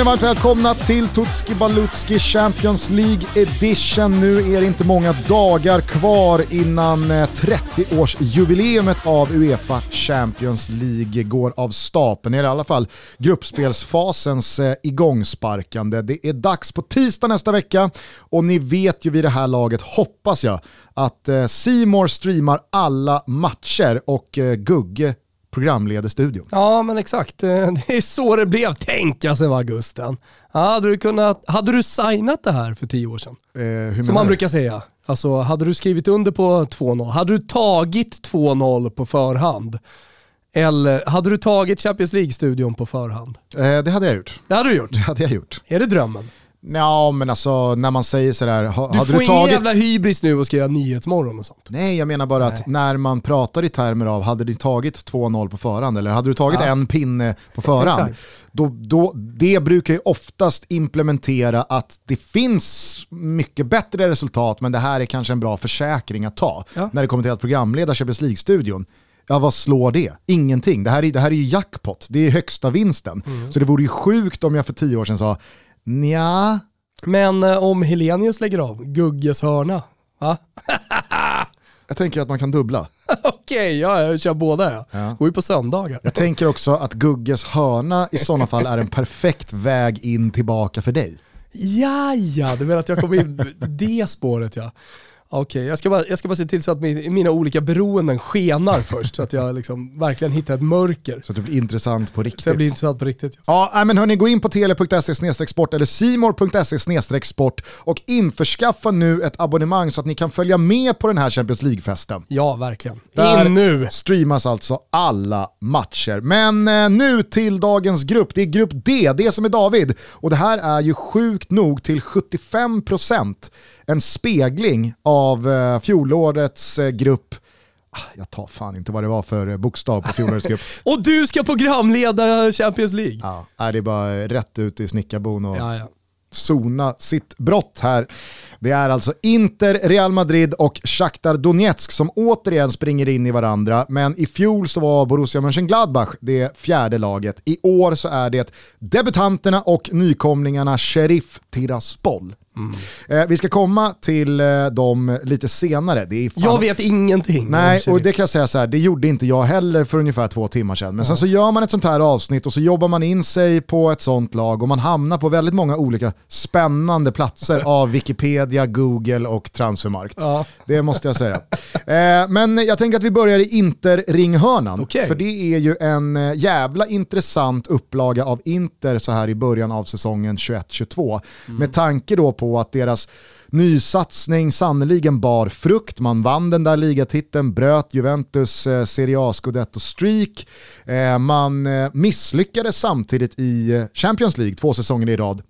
ni varmt välkomna till Tutski Balutski Champions League Edition. Nu är det inte många dagar kvar innan eh, 30-årsjubileumet av Uefa Champions League går av stapeln. Det är i alla fall gruppspelsfasens eh, igångsparkande. Det är dags på tisdag nästa vecka och ni vet ju vid det här laget, hoppas jag, att eh, Simor streamar alla matcher och Gugge programleder studion. Ja men exakt, eh, det är så det blev. Tänka sig va Gusten. Hade du, kunnat, hade du signat det här för tio år sedan? Eh, Som man brukar säga. Alltså hade du skrivit under på 2-0? Hade du tagit 2-0 på förhand? Eller hade du tagit Champions League-studion på förhand? Eh, det hade jag gjort. Det hade du gjort? Det hade jag gjort. Är det drömmen? Ja men alltså när man säger sådär, ha, du hade du tagit... Du får ingen jävla hybris nu och ska göra Nyhetsmorgon och sånt. Nej jag menar bara Nej. att när man pratar i termer av, hade du tagit 2-0 på förhand eller hade du tagit ja. en pinne på förhand? då, då, det brukar ju oftast implementera att det finns mycket bättre resultat men det här är kanske en bra försäkring att ta. Ja. När det kommer till att programleda Champions League-studion. Ja vad slår det? Ingenting. Det här är, det här är ju jackpot, det är högsta vinsten. Mm. Så det vore ju sjukt om jag för tio år sedan sa Nja. Men eh, om Helenius lägger av, Gugges hörna, va? jag tänker att man kan dubbla. Okej, okay, ja, jag kör båda ja. ja. Går ju på söndagar. Jag tänker också att Gugges hörna i sådana fall är en perfekt väg in tillbaka för dig. Ja, ja, du menar att jag kommer in det spåret ja. Okej, okay, jag, ska bara, jag ska bara se till så att mina olika beroenden skenar först så att jag liksom verkligen hittar ett mörker. Så att det blir intressant på riktigt. Så det blir intressant på riktigt. Ja, ja men hörni, gå in på tele.se sport eller simor.se sport och införskaffa nu ett abonnemang så att ni kan följa med på den här Champions League-festen. Ja, verkligen. Där in nu! streamas alltså alla matcher. Men eh, nu till dagens grupp. Det är grupp D, det som är David. Och det här är ju sjukt nog till 75% en spegling av eh, fjolårets eh, grupp ah, jag tar fan inte vad det var för eh, bokstav på fjolårets grupp. och du ska programleda Champions League? Ja, det är bara rätt ut i snickarbon och ja, ja. sona sitt brott här. Det är alltså Inter, Real Madrid och Shakhtar Donetsk som återigen springer in i varandra. Men i fjol så var Borussia Mönchengladbach det fjärde laget. I år så är det debutanterna och nykomlingarna Sheriff Tiraspol. Mm. Eh, vi ska komma till eh, dem lite senare. Det är fan... Jag vet ingenting. Nej, och det kan jag säga så här, det gjorde inte jag heller för ungefär två timmar sedan. Men ja. sen så gör man ett sånt här avsnitt och så jobbar man in sig på ett sånt lag och man hamnar på väldigt många olika spännande platser av Wikipedia, Google och Transfermarkt. Ja. Det måste jag säga. Eh, men jag tänker att vi börjar i Inter-ringhörnan. Okay. För det är ju en eh, jävla intressant upplaga av Inter så här i början av säsongen 21-22. Mm. Med tanke då på att deras nysatsning sannoliken bar frukt. Man vann den där ligatiteln, bröt Juventus eh, Serie A Scudetto streak. Eh, man eh, misslyckades samtidigt i eh, Champions League två säsonger i rad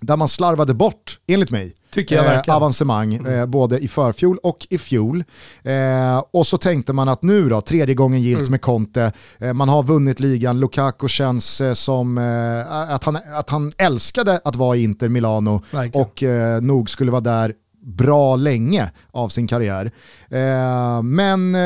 där man slarvade bort, enligt mig, Tycker jag eh, avancemang mm. eh, både i förfjol och i fjol. Eh, och så tänkte man att nu då, tredje gången gilt mm. med Conte, eh, man har vunnit ligan, Lukaku känns eh, som eh, att, han, att han älskade att vara i Inter Milano verkligen. och nog skulle vara där bra länge av sin karriär. men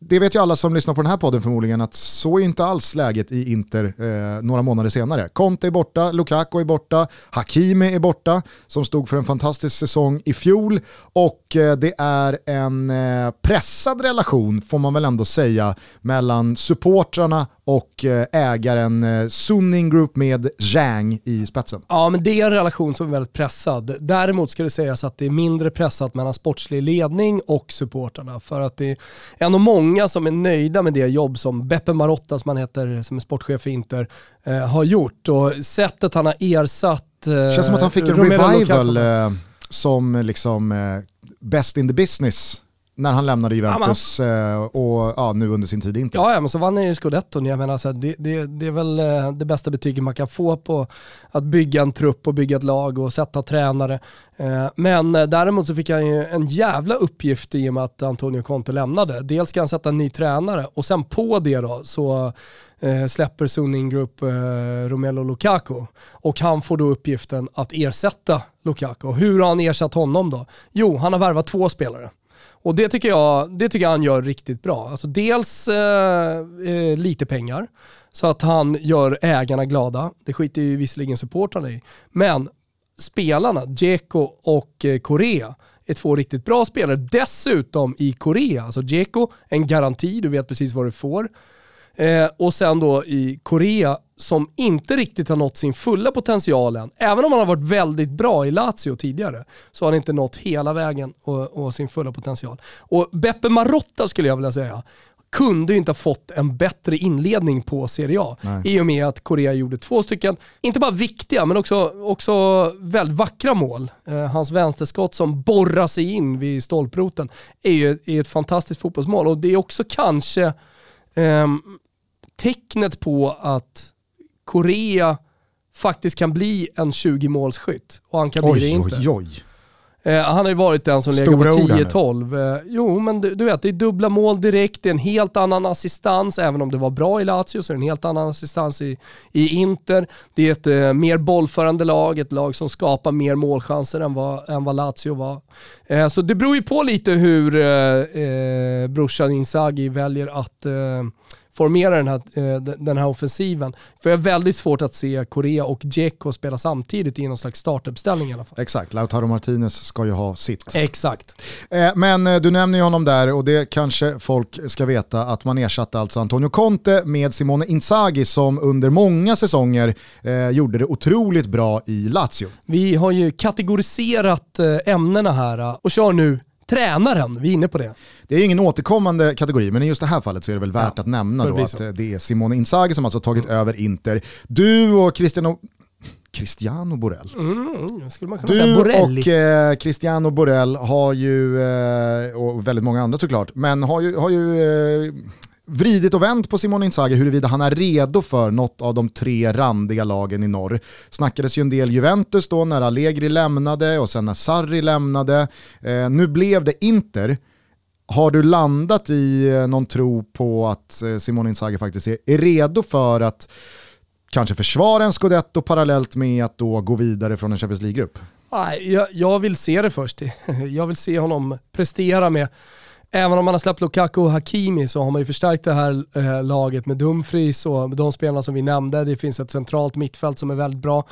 det vet ju alla som lyssnar på den här podden förmodligen att så är inte alls läget i Inter eh, några månader senare. Conte är borta, Lukaku är borta, Hakimi är borta som stod för en fantastisk säsong i fjol och eh, det är en eh, pressad relation får man väl ändå säga mellan supportrarna och eh, ägaren Sunning Group med Zhang i spetsen. Ja, men det är en relation som är väldigt pressad. Däremot ska det sägas att det är mindre pressat mellan sportslig ledning och supporterna för att det är ändå många som är nöjda med det jobb som Beppe Marotta, som han heter, som är sportchef för Inter, eh, har gjort och sättet han har ersatt eh, Känns som att han fick en revival som liksom best in the business när han lämnade Juventus ja, och ja, nu under sin tid inte. Ja, ja men så vann han ju scudetton. Jag menar, så det, det, det, är väl eh, det bästa betyget man kan få på att bygga en trupp och bygga ett lag och sätta tränare. Eh, men eh, däremot så fick han ju en jävla uppgift i och med att Antonio Conte lämnade. Dels ska han sätta en ny tränare och sen på det då så släpper Sunning Group Romelu Lukaku och han får då uppgiften att ersätta Lukaku. Hur har han ersatt honom då? Jo, han har värvat två spelare. Och det tycker, jag, det tycker jag han gör riktigt bra. Alltså dels eh, eh, lite pengar, så att han gör ägarna glada. Det skiter ju visserligen supportrarna i. Men spelarna, Dzeko och eh, Korea, är två riktigt bra spelare. Dessutom i Korea, alltså Dzeko, en garanti, du vet precis vad du får. Eh, och sen då i Korea, som inte riktigt har nått sin fulla potential än. Även om han har varit väldigt bra i Lazio tidigare, så har han inte nått hela vägen och, och sin fulla potential. Och Beppe Marotta skulle jag vilja säga, kunde ju inte ha fått en bättre inledning på Serie A. Nej. I och med att Korea gjorde två stycken, inte bara viktiga, men också, också väldigt vackra mål. Eh, hans vänsterskott som borrar sig in vid stolproten är ju är ett fantastiskt fotbollsmål och det är också kanske eh, tecknet på att Korea faktiskt kan bli en 20-målsskytt och han kan bli oj, det inte. Oj, oj. Eh, han har ju varit den som legat på 10-12. Eh, jo, men du, du, vet, det är dubbla mål direkt, det är en helt annan assistans, även om det var bra i Lazio så är det en helt annan assistans i, i Inter. Det är ett eh, mer bollförande lag, ett lag som skapar mer målchanser än vad, än vad Lazio var. Eh, så det beror ju på lite hur eh, brorsan Inzaghi väljer att formera den här, eh, den här offensiven. För jag har väldigt svårt att se Korea och Dzeko spela samtidigt i någon slags startuppställning i alla fall. Exakt, Lautaro Martinez ska ju ha sitt. Exakt. Eh, men eh, du nämner ju honom där och det kanske folk ska veta att man ersatte alltså Antonio Conte med Simone Inzaghi som under många säsonger gjorde det otroligt bra i Lazio. Vi har ju kategoriserat ämnena här och kör nu tränaren, vi är inne på det. Det är ingen återkommande kategori, men i just det här fallet så är det väl värt ja, att nämna då att det är Simone Inzaghi som alltså tagit mm. över Inter. Du och Cristiano Cristiano Borrell. Mm, du och eh, Cristiano Borrell har ju, eh, och väldigt många andra såklart, men har ju, har ju eh, vridit och vänt på Simon Inzaghi huruvida han är redo för något av de tre randiga lagen i norr. Snackades ju en del Juventus då när Allegri lämnade och sen när Sarri lämnade. Eh, nu blev det Inter. Har du landat i eh, någon tro på att eh, Simon Inzaghi faktiskt är, är redo för att kanske försvara en scudetto parallellt med att då gå vidare från en Champions League-grupp? Jag, jag vill se det först. Jag vill se honom prestera med Även om man har släppt Lukaku och Hakimi så har man ju förstärkt det här eh, laget med Dumfries och de spelarna som vi nämnde. Det finns ett centralt mittfält som är väldigt bra.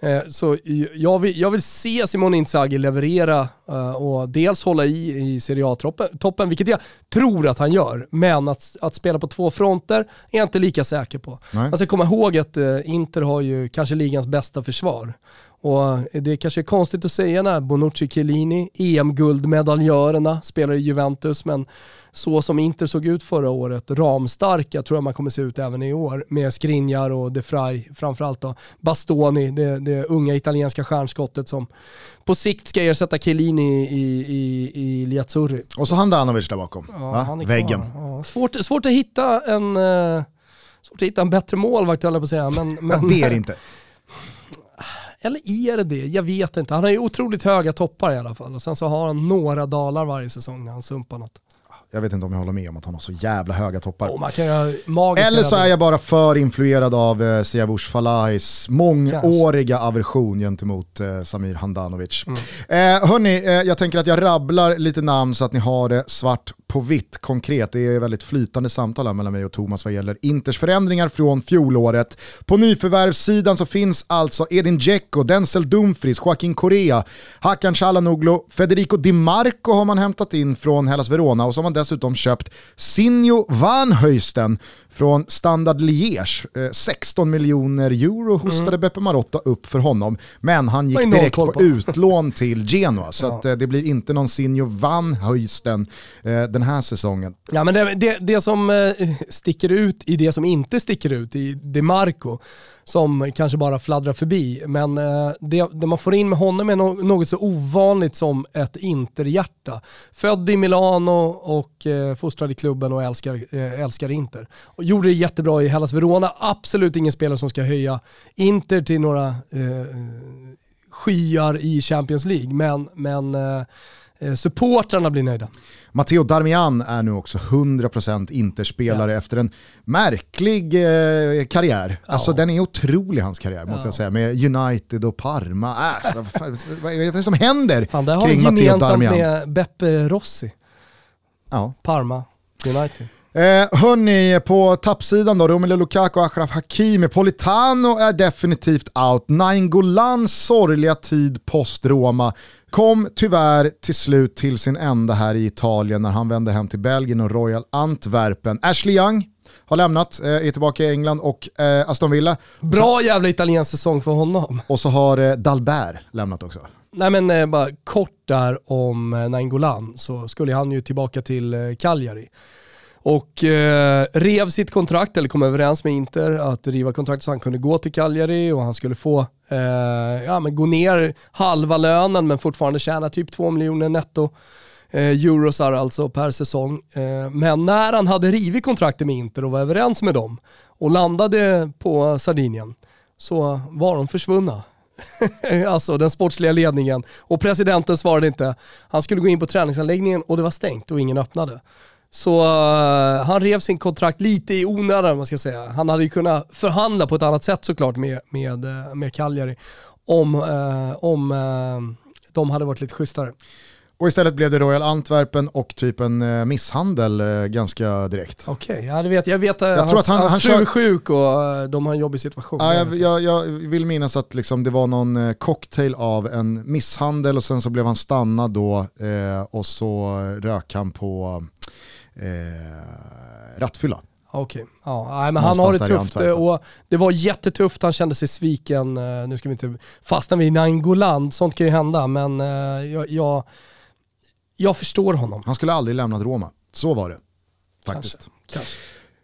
Eh, så jag vill, jag vill se Simone Inzaghi leverera eh, och dels hålla i i Serie A-toppen, vilket jag tror att han gör. Men att, att spela på två fronter är jag inte lika säker på. Nej. Man ska komma ihåg att eh, Inter har ju kanske ligans bästa försvar. Och det kanske är konstigt att säga när Bonucci Chiellini, EM-guldmedaljörerna, spelar i Juventus, men så som Inter såg ut förra året, ramstarka, tror jag man kommer se ut även i år. Med Skriniar och De Frey, framförallt då. Bastoni, det, det unga italienska stjärnskottet som på sikt ska ersätta Chiellini i, i, i Liazzurri. Och så Handanovic där bakom, ja, väggen. Ja. Svårt, svårt att hitta en... Uh, Svårt att hitta en bättre målvakt höll jag på att säga. Men, men, det är det inte. Eller är det det? Jag vet inte. Han har ju otroligt höga toppar i alla fall och sen så har han några dalar varje säsong när han sumpar något. Jag vet inte om jag håller med om att han har så jävla höga toppar. Oh, Eller så är jag bara för influerad av eh, Siavush Falahis mångåriga Kanske. aversion gentemot eh, Samir Handanovic. Mm. Eh, hörni, eh, jag tänker att jag rabblar lite namn så att ni har det svart på vitt konkret. Det är väldigt flytande samtal här mellan mig och Thomas vad gäller Inters förändringar från fjolåret. På nyförvärvssidan så finns alltså Edin Dzeko, Denzel Dumfries, Joaquin Correa, Hakan Calhanoglu, Federico Di Marco har man hämtat in från Hellas Verona och så har man dessutom köpt Sinjo Van Höysten från Standard Liège. 16 eh, miljoner euro hostade mm. Beppe Marotta upp för honom. Men han gick direkt på, på utlån till Genoa. Så ja. att, eh, det blir inte någon Sinjo Van Höysten eh, den här säsongen. Ja, men det, det, det som sticker ut i det som inte sticker ut i DeMarco som kanske bara fladdrar förbi. Men eh, det, det man får in med honom är något så ovanligt som ett interhjärta. Född i Milano och eh, fostrad i klubben och älskar, eh, älskar Inter gjorde det jättebra i Hellas Verona. Absolut ingen spelare som ska höja Inter till några eh, skyar i Champions League, men, men eh supportrarna blir nöjda. Matteo Darmian är nu också 100% Interspelare ja. efter en märklig eh, karriär. Ja. Alltså den är otrolig hans karriär måste ja. jag säga. Med United och Parma. Äh, vad, vad, vad, är det som händer Fan, kring Matteo Darmian? Det har han gemensamt med Beppe Rossi. Ja. Parma United. Eh, hörni, på tappsidan då, Romelu Lukaku och Achraf Hakimi. Politano är definitivt out. Naingolans sorgliga tid post-Roma kom tyvärr till slut till sin ända här i Italien när han vände hem till Belgien och Royal Antwerpen. Ashley Young har lämnat, eh, är tillbaka i England och eh, Aston Villa. Bra jävla italiensk säsong för honom. Och så har eh, Dalbert lämnat också. Nej men bara kort där om Nainggolan så skulle han ju tillbaka till Cagliari. Och eh, rev sitt kontrakt, eller kom överens med Inter att riva kontraktet så han kunde gå till Cagliari och han skulle få eh, ja, men gå ner halva lönen men fortfarande tjäna typ 2 miljoner netto eh, eurosar alltså per säsong. Eh, men när han hade rivit kontraktet med Inter och var överens med dem och landade på Sardinien så var de försvunna. alltså den sportsliga ledningen. Och presidenten svarade inte. Han skulle gå in på träningsanläggningen och det var stängt och ingen öppnade. Så uh, han rev sin kontrakt lite i onödan, man ska säga. Han hade ju kunnat förhandla på ett annat sätt såklart med, med, eh, med Cagliari om, uh, om uh, de hade varit lite schysstare. Och istället blev det Royal Antwerpen och typ en misshandel ganska direkt. Okej, okay, ja, vet, jag vet att jag hans, han, hans fru är sjuk och de har en jobbig situation. Ja, jag, jag, jag, vill minnas att liksom det var någon cocktail av en misshandel och sen så blev han stannad då eh, och så rök han på eh, rattfylla. Okej, okay. ja, men han har det tufft och det var jättetufft, han kände sig sviken. Eh, nu ska vi inte fastna vid Nangoland, sånt kan ju hända, men eh, jag, jag, jag förstår honom. Han skulle aldrig lämnat Roma, så var det faktiskt. Kanske. Kanske.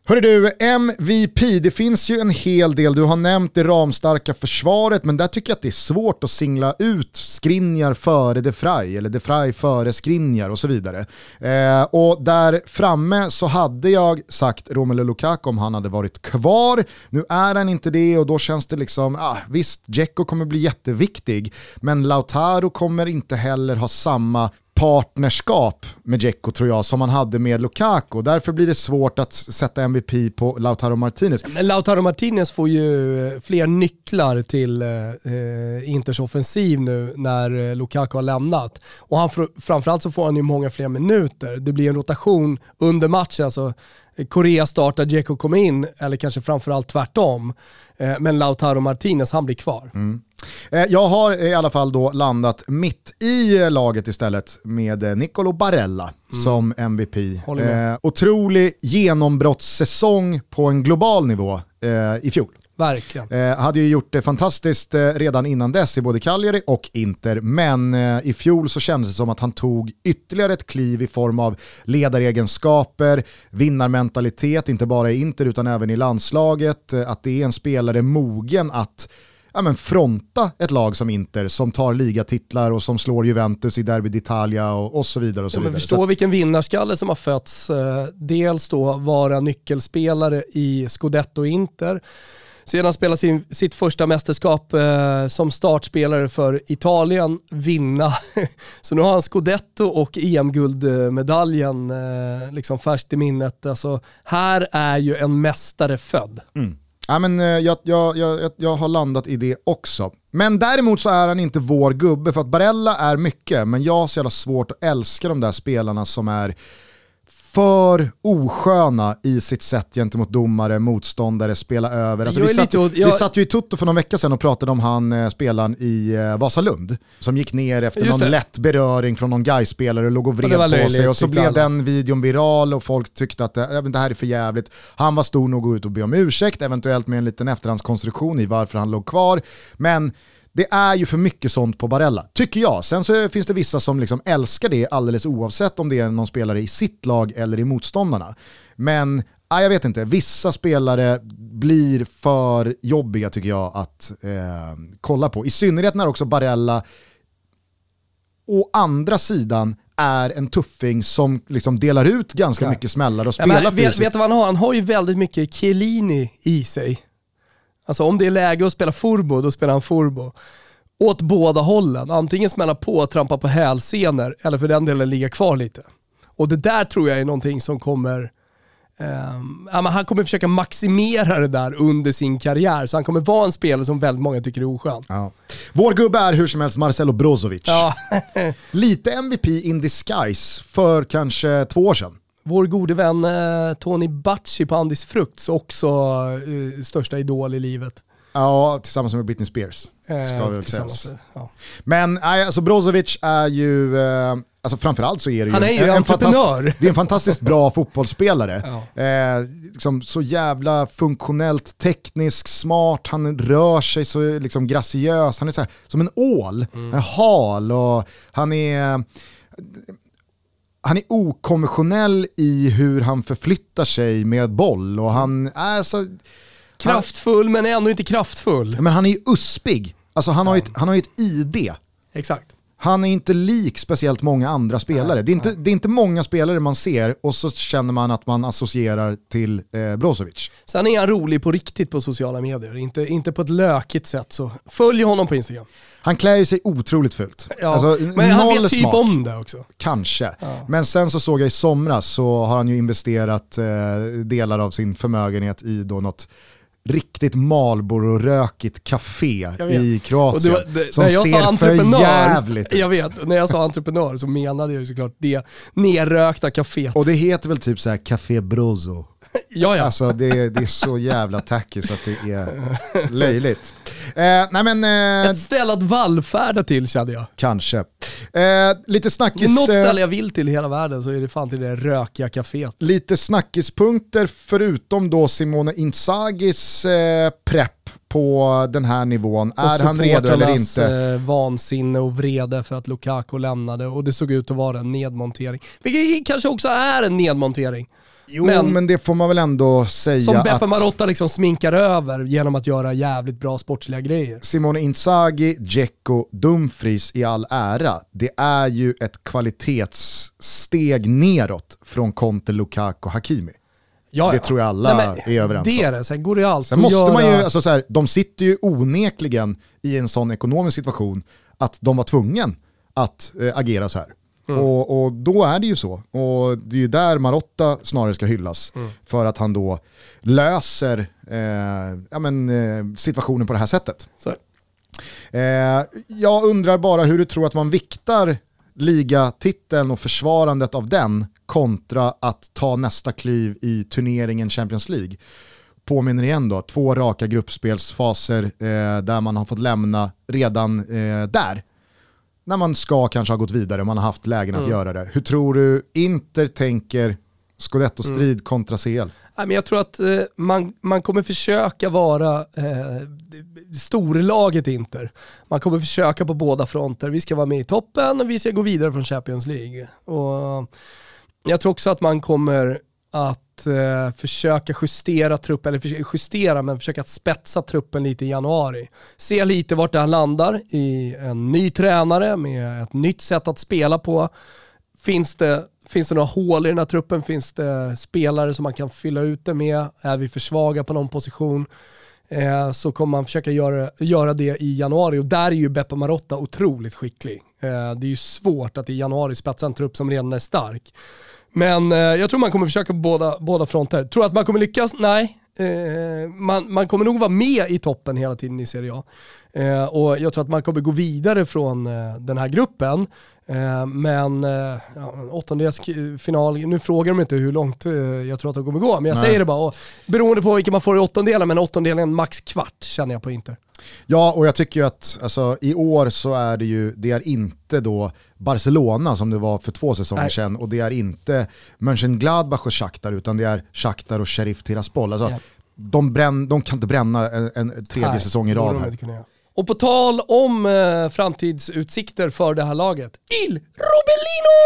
Hörru du, MVP, det finns ju en hel del, du har nämnt det ramstarka försvaret, men där tycker jag att det är svårt att singla ut Skriniar före De Frey, eller De Frey före Skriniar och så vidare. Eh, och där framme så hade jag sagt Romelu Lukaku om han hade varit kvar. Nu är han inte det och då känns det liksom, ah, visst, Dzeko kommer bli jätteviktig, men Lautaro kommer inte heller ha samma partnerskap med Dzeko tror jag som han hade med Lukaku. Därför blir det svårt att sätta MVP på Lautaro Martinez. Men Lautaro Martinez får ju eh, fler nycklar till eh, eh, Inters offensiv nu när eh, Lukaku har lämnat. Och han, framförallt så får han ju många fler minuter. Det blir en rotation under matchen. Alltså, Korea startar, Dzeko kommer in, eller kanske framförallt tvärtom. Eh, men Lautaro Martinez, han blir kvar. Mm. Eh, jag har i alla fall då landat mitt i laget istället med eh, Nicolo Barella mm. som MVP. Eh, otrolig genombrottssäsong på en global nivå eh, i fjol. Verkligen. Eh, hade ju gjort det fantastiskt eh, redan innan dess i både Cagliari och Inter, men eh, i fjol så kändes det som att han tog ytterligare ett kliv i form av ledaregenskaper, vinnarmentalitet, inte bara i Inter utan även i landslaget, eh, att det är en spelare mogen att ja, men fronta ett lag som Inter som tar ligatitlar och som slår Juventus i Derby d'Italia och, och så vidare. Och så ja, vidare. Förstå vilken vinnarskalle som har fötts. Eh, dels då vara nyckelspelare i Scudetto Inter, sedan spela sin, sitt första mästerskap eh, som startspelare för Italien, vinna. Så nu har han scudetto och EM-guldmedaljen eh, liksom färskt i minnet. Alltså, här är ju en mästare född. Mm. Ja, men, eh, jag, jag, jag, jag har landat i det också. Men däremot så är han inte vår gubbe, för att Barella är mycket, men jag har så jävla svårt att älska de där spelarna som är för osköna i sitt sätt gentemot domare, motståndare, spela över. Alltså, vi, satt, jag... vi satt ju i Toto för någon vecka sedan och pratade om han eh, spelaren i eh, Vasalund som gick ner efter Just någon det. lätt beröring från någon Gais-spelare och låg och vred och på sig och så blev alla. den videon viral och folk tyckte att äh, det här är för jävligt. Han var stor nog att gå ut och be om ursäkt, eventuellt med en liten efterhandskonstruktion i varför han låg kvar. Men det är ju för mycket sånt på Barella, tycker jag. Sen så finns det vissa som liksom älskar det alldeles oavsett om det är någon spelare i sitt lag eller i motståndarna. Men ah, jag vet inte, vissa spelare blir för jobbiga tycker jag att eh, kolla på. I synnerhet när också Barella å andra sidan är en tuffing som liksom delar ut ganska mycket smällar och spelar ja, men, vet, vet du vad han har? Han har ju väldigt mycket Chiellini i sig. Alltså om det är läge att spela furbo, då spelar han furbo. Åt båda hållen. Antingen smälla på och trampa på hälsenor eller för den delen ligga kvar lite. Och det där tror jag är någonting som kommer Um, ja, han kommer försöka maximera det där under sin karriär, så han kommer vara en spelare som väldigt många tycker är oskön. Ja. Vår gubbe är hur som helst Marcelo Brozovic. Ja. Lite MVP in disguise för kanske två år sedan. Vår gode vän eh, Tony Bacci på Andis Frukts, också eh, största idol i livet. Ja, tillsammans med Britney Spears. Ska eh, väl sägas. Ja. Men alltså Brozovic är ju, alltså framförallt så är det ju, Han är ju en, en entreprenör. Det är en fantastiskt bra fotbollsspelare. Ja. Eh, liksom så jävla funktionellt, teknisk, smart, han rör sig så liksom graciös, han är så här, som en ål. Mm. Han är hal och han är han är okonventionell i hur han förflyttar sig med boll och han är så... Kraftfull han, men ändå inte kraftfull. Men han är ju uspig. Alltså han, ja. har ju ett, han har ju ett ID. Exakt. Han är inte lik speciellt många andra spelare. det, är inte, det är inte många spelare man ser och så känner man att man associerar till eh, Brozovic. Sen är han rolig på riktigt på sociala medier, inte, inte på ett lökigt sätt. Så följ honom på Instagram. Han klär ju sig otroligt fult. Ja, alltså, men han vet typ om det också. Kanske. Ja. Men sen så såg jag i somras så har han ju investerat eh, delar av sin förmögenhet i då något riktigt Marlboro-rökigt café i Kroatien. Var, det, som ser för jävligt ut. Jag vet, när jag sa entreprenör så menade jag såklart det nerrökta kaféet. Och det heter väl typ så här Café Brozo. Ja, ja. Alltså det, det är så jävla tacky så att det är löjligt. Eh, nej men, eh, Ett ställe att vallfärda till kände jag. Kanske. Eh, lite snackis... Något eh, ställe jag vill till i hela världen så är det fan till det rökiga kaféet. Lite snackispunkter förutom då Simone Inzagis eh, prepp på den här nivån. Och är han redo eller inte? Eh, vansinne och vrede för att Lukaku lämnade och det såg ut att vara en nedmontering. Vilket kanske också är en nedmontering. Jo, men, men, det får man väl ändå säga Som Beppe att... Marotta liksom sminkar över genom att göra jävligt bra sportsliga grejer. Simone Inzaghi, Dzeko, Dumfries i all ära, det är ju ett kvalitetssteg neråt från Conte, Lukaku, Hakimi. Ja, det tror jag alla Nej, är överens om. Det är det, sen går det alltid Sen måste göra... man ju, alltså så här, de sitter ju onekligen i en sån ekonomisk situation att de var tvungna att äh, agera så här. Mm. Och, och, då är det ju så. Och det är ju där Marotta snarare ska hyllas. Mm. För att han då löser eh, ja, men, eh, situationen på det här sättet. Eh, jag undrar bara hur du tror att man viktar ligatiteln och försvarandet av den kontra att ta nästa kliv i turneringen Champions League. Påminner igen då, två raka gruppspelsfaser eh, där man har fått lämna redan eh, där när man ska kanske ha gått vidare, man har haft lägen mm. att göra det. Hur tror du Inter tänker scudetto-strid mm. kontra CL? Jag tror att eh, man, man kommer försöka vara eh, storlaget Inter. Man kommer försöka på båda fronter. Vi ska vara med i toppen och vi ska gå vidare från Champions League. Och jag tror också att man kommer att eh, försöka justera truppen, eller justera men försöka spetsa truppen lite i januari. Se lite vart det här landar i en ny tränare med ett nytt sätt att spela på. Finns det, finns det några hål i den här truppen? Finns det spelare som man kan fylla ut det med? Är vi för svaga på någon position? Eh, så kommer man försöka göra, göra det i januari och där är ju Beppe Marotta otroligt skicklig. Eh, det är ju svårt att i januari spetsa en trupp som redan är stark. Men eh, jag tror man kommer försöka på båda, båda fronter. Tror att man kommer lyckas? Nej. Eh, man, man kommer nog vara med i toppen hela tiden i Serie A. Eh, och jag tror att man kommer gå vidare från eh, den här gruppen. Eh, men eh, ja, åttondelsfinal, nu frågar de inte hur långt eh, jag tror att de kommer gå, men jag Nej. säger det bara. Och, beroende på vilka man får i åttondelen, men åttondelen max kvart känner jag på Inter. Ja, och jag tycker ju att alltså, i år så är det ju, det är inte då Barcelona som det var för två säsonger Nej. sedan och det är inte Mönchengladbach och Shakhtar utan det är Shakhtar och Sheriff Tiraspol. Alltså, ja. de, bränn, de kan inte bränna en, en tredje Nej, säsong i rad här. Och på tal om eh, framtidsutsikter för det här laget, Il Rubellino!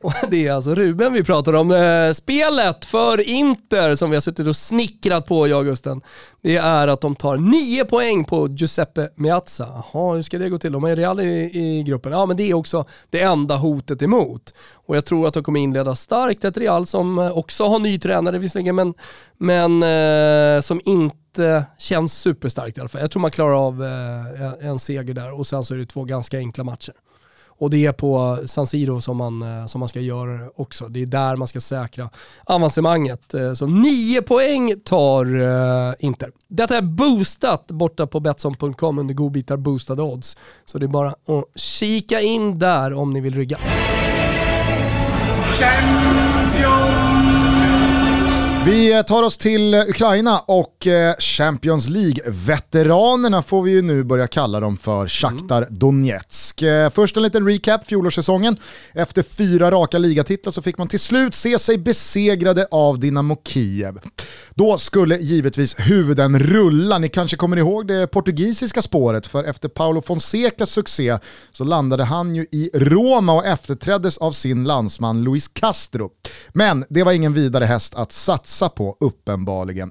Och det är alltså Ruben vi pratar om. Eh, spelet för Inter som vi har suttit och snickrat på jag Augusten, det är att de tar nio poäng på Giuseppe Meazza. Jaha, hur ska det gå till? De är Real i, i gruppen. Ja, men det är också det enda hotet emot. Och jag tror att de kommer inleda starkt. Ett Real som eh, också har ny tränare visserligen, men, men eh, som inte Eh, känns superstarkt i alla fall. Jag tror man klarar av eh, en seger där och sen så är det två ganska enkla matcher. Och det är på San Siro som man, eh, som man ska göra det också. Det är där man ska säkra avancemanget. Så 9 poäng tar Inter. Detta är boostat borta på Betsson.com under godbitar boostade odds. Så det är bara att kika in där om ni vill rygga. Vi tar oss till Ukraina och eh, Champions League-veteranerna får vi ju nu börja kalla dem för Shakhtar Donetsk. Eh, först en liten recap, fjolårssäsongen. Efter fyra raka ligatitlar så fick man till slut se sig besegrade av Dynamo Kiev. Då skulle givetvis huvuden rulla, ni kanske kommer ihåg det portugisiska spåret, för efter Paulo Fonsecas succé så landade han ju i Roma och efterträddes av sin landsman Luis Castro. Men det var ingen vidare häst att satsa passa på uppenbarligen.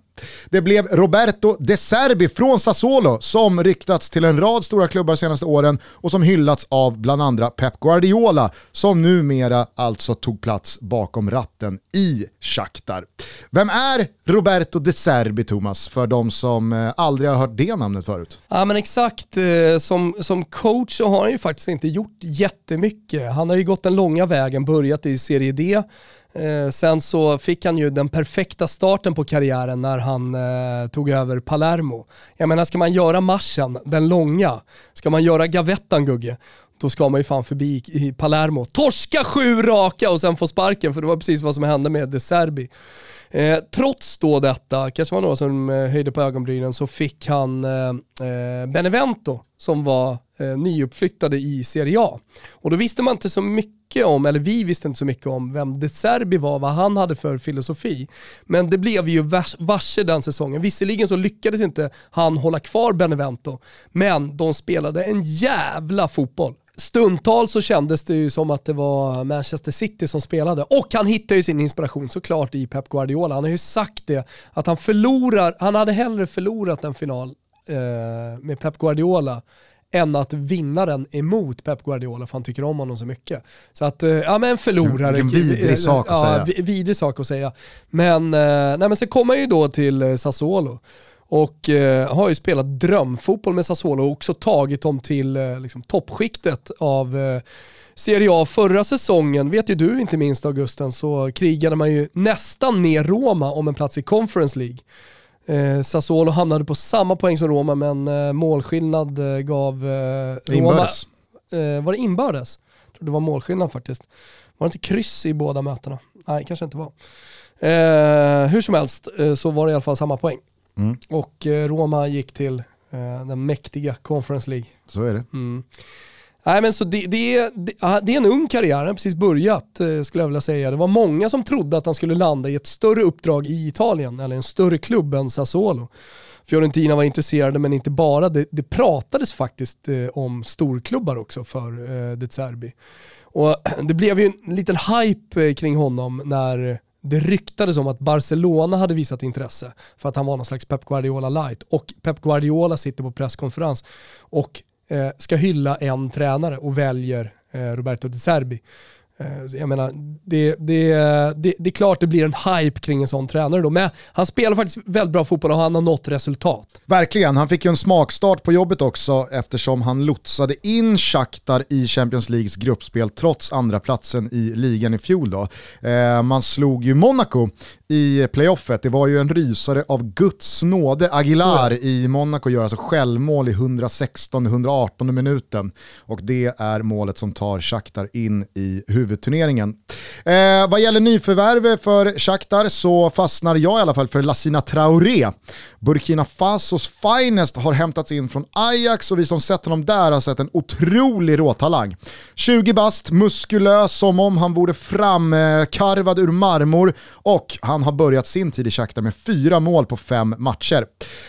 Det blev Roberto De Serbi från Sassuolo som ryktats till en rad stora klubbar de senaste åren och som hyllats av bland andra Pep Guardiola som numera alltså tog plats bakom ratten i Shakhtar. Vem är Roberto De Serbi, Thomas, för de som eh, aldrig har hört det namnet förut? Ja men exakt, eh, som, som coach så har han ju faktiskt inte gjort jättemycket. Han har ju gått den långa vägen, börjat i Serie D, Eh, sen så fick han ju den perfekta starten på karriären när han eh, tog över Palermo. Jag menar, ska man göra marschen, den långa, ska man göra gavettan Gugge, då ska man ju fan förbi i Palermo. Torska sju raka och sen få sparken, för det var precis vad som hände med De Serbi. Eh, trots då detta, kanske var några som eh, höjde på ögonbrynen, så fick han eh, eh Benevento som var eh, nyuppflyttade i Serie A. Och då visste man inte så mycket om, eller vi visste inte så mycket om vem De Serbi var, vad han hade för filosofi. Men det blev ju varse den säsongen. Visserligen så lyckades inte han hålla kvar Benevento, men de spelade en jävla fotboll. Stundtal så kändes det ju som att det var Manchester City som spelade. Och han hittade ju sin inspiration såklart i Pep Guardiola. Han har ju sagt det, att han förlorar, han hade hellre förlorat en final eh, med Pep Guardiola än att vinna den emot Pep Guardiola för han tycker om honom så mycket. Så att, eh, ja men förlorare. En vidrig sak att ja, säga. Vidrig sak att säga. Men, eh, nej, men sen kommer han ju då till eh, Sassuolo och eh, har ju spelat drömfotboll med Sassuolo och också tagit dem till eh, liksom, toppskiktet av eh, Serie A. Förra säsongen, vet ju du inte minst Augusten, så krigade man ju nästan ner Roma om en plats i Conference League. Eh, Sassuolo hamnade på samma poäng som Roma men eh, målskillnad eh, gav eh, Roma... Inbördes. Eh, var det inbördes? Jag tror det var målskillnad faktiskt. Var det inte kryss i båda mötena? Nej, kanske inte var. Eh, hur som helst eh, så var det i alla fall samma poäng. Mm. Och Roma gick till den mäktiga Conference League. Så är det. Mm. Nej, men så det, det, det, ah, det, är en ung karriär, han har precis börjat eh, skulle jag vilja säga. Det var många som trodde att han skulle landa i ett större uppdrag i Italien, eller en större klubb än Sassuolo. Fiorentina var intresserade men inte bara, det, det pratades faktiskt eh, om storklubbar också för eh, De Zerbi. Och det blev ju en liten hype eh, kring honom när det ryktades om att Barcelona hade visat intresse för att han var någon slags Pep Guardiola light och Pep Guardiola sitter på presskonferens och Eh, ska hylla en tränare och väljer eh, Roberto De Serbi. Eh, jag menar, det, det, det, det, är klart det blir en hype kring en sån tränare då, men han spelar faktiskt väldigt bra fotboll och han har nått resultat. Verkligen, han fick ju en smakstart på jobbet också eftersom han lotsade in Shakhtar i Champions Leagues gruppspel trots andra platsen i ligan i fjol. Då. Eh, man slog ju Monaco i playoffet. Det var ju en rysare av Guds nåde. Aguilar mm. i Monaco gör alltså självmål i 116-118 minuten och det är målet som tar Shakhtar in i huvudturneringen. Eh, vad gäller nyförvärv för Shakhtar så fastnar jag i alla fall för Lassina Traoré. Burkina Fasos finest har hämtats in från Ajax och vi som sett honom där har sett en otrolig råtalang. 20 bast, muskulös som om han vore framkarvad ur marmor och han har börjat sin tid i Shakhtar med fyra mål på fem matcher.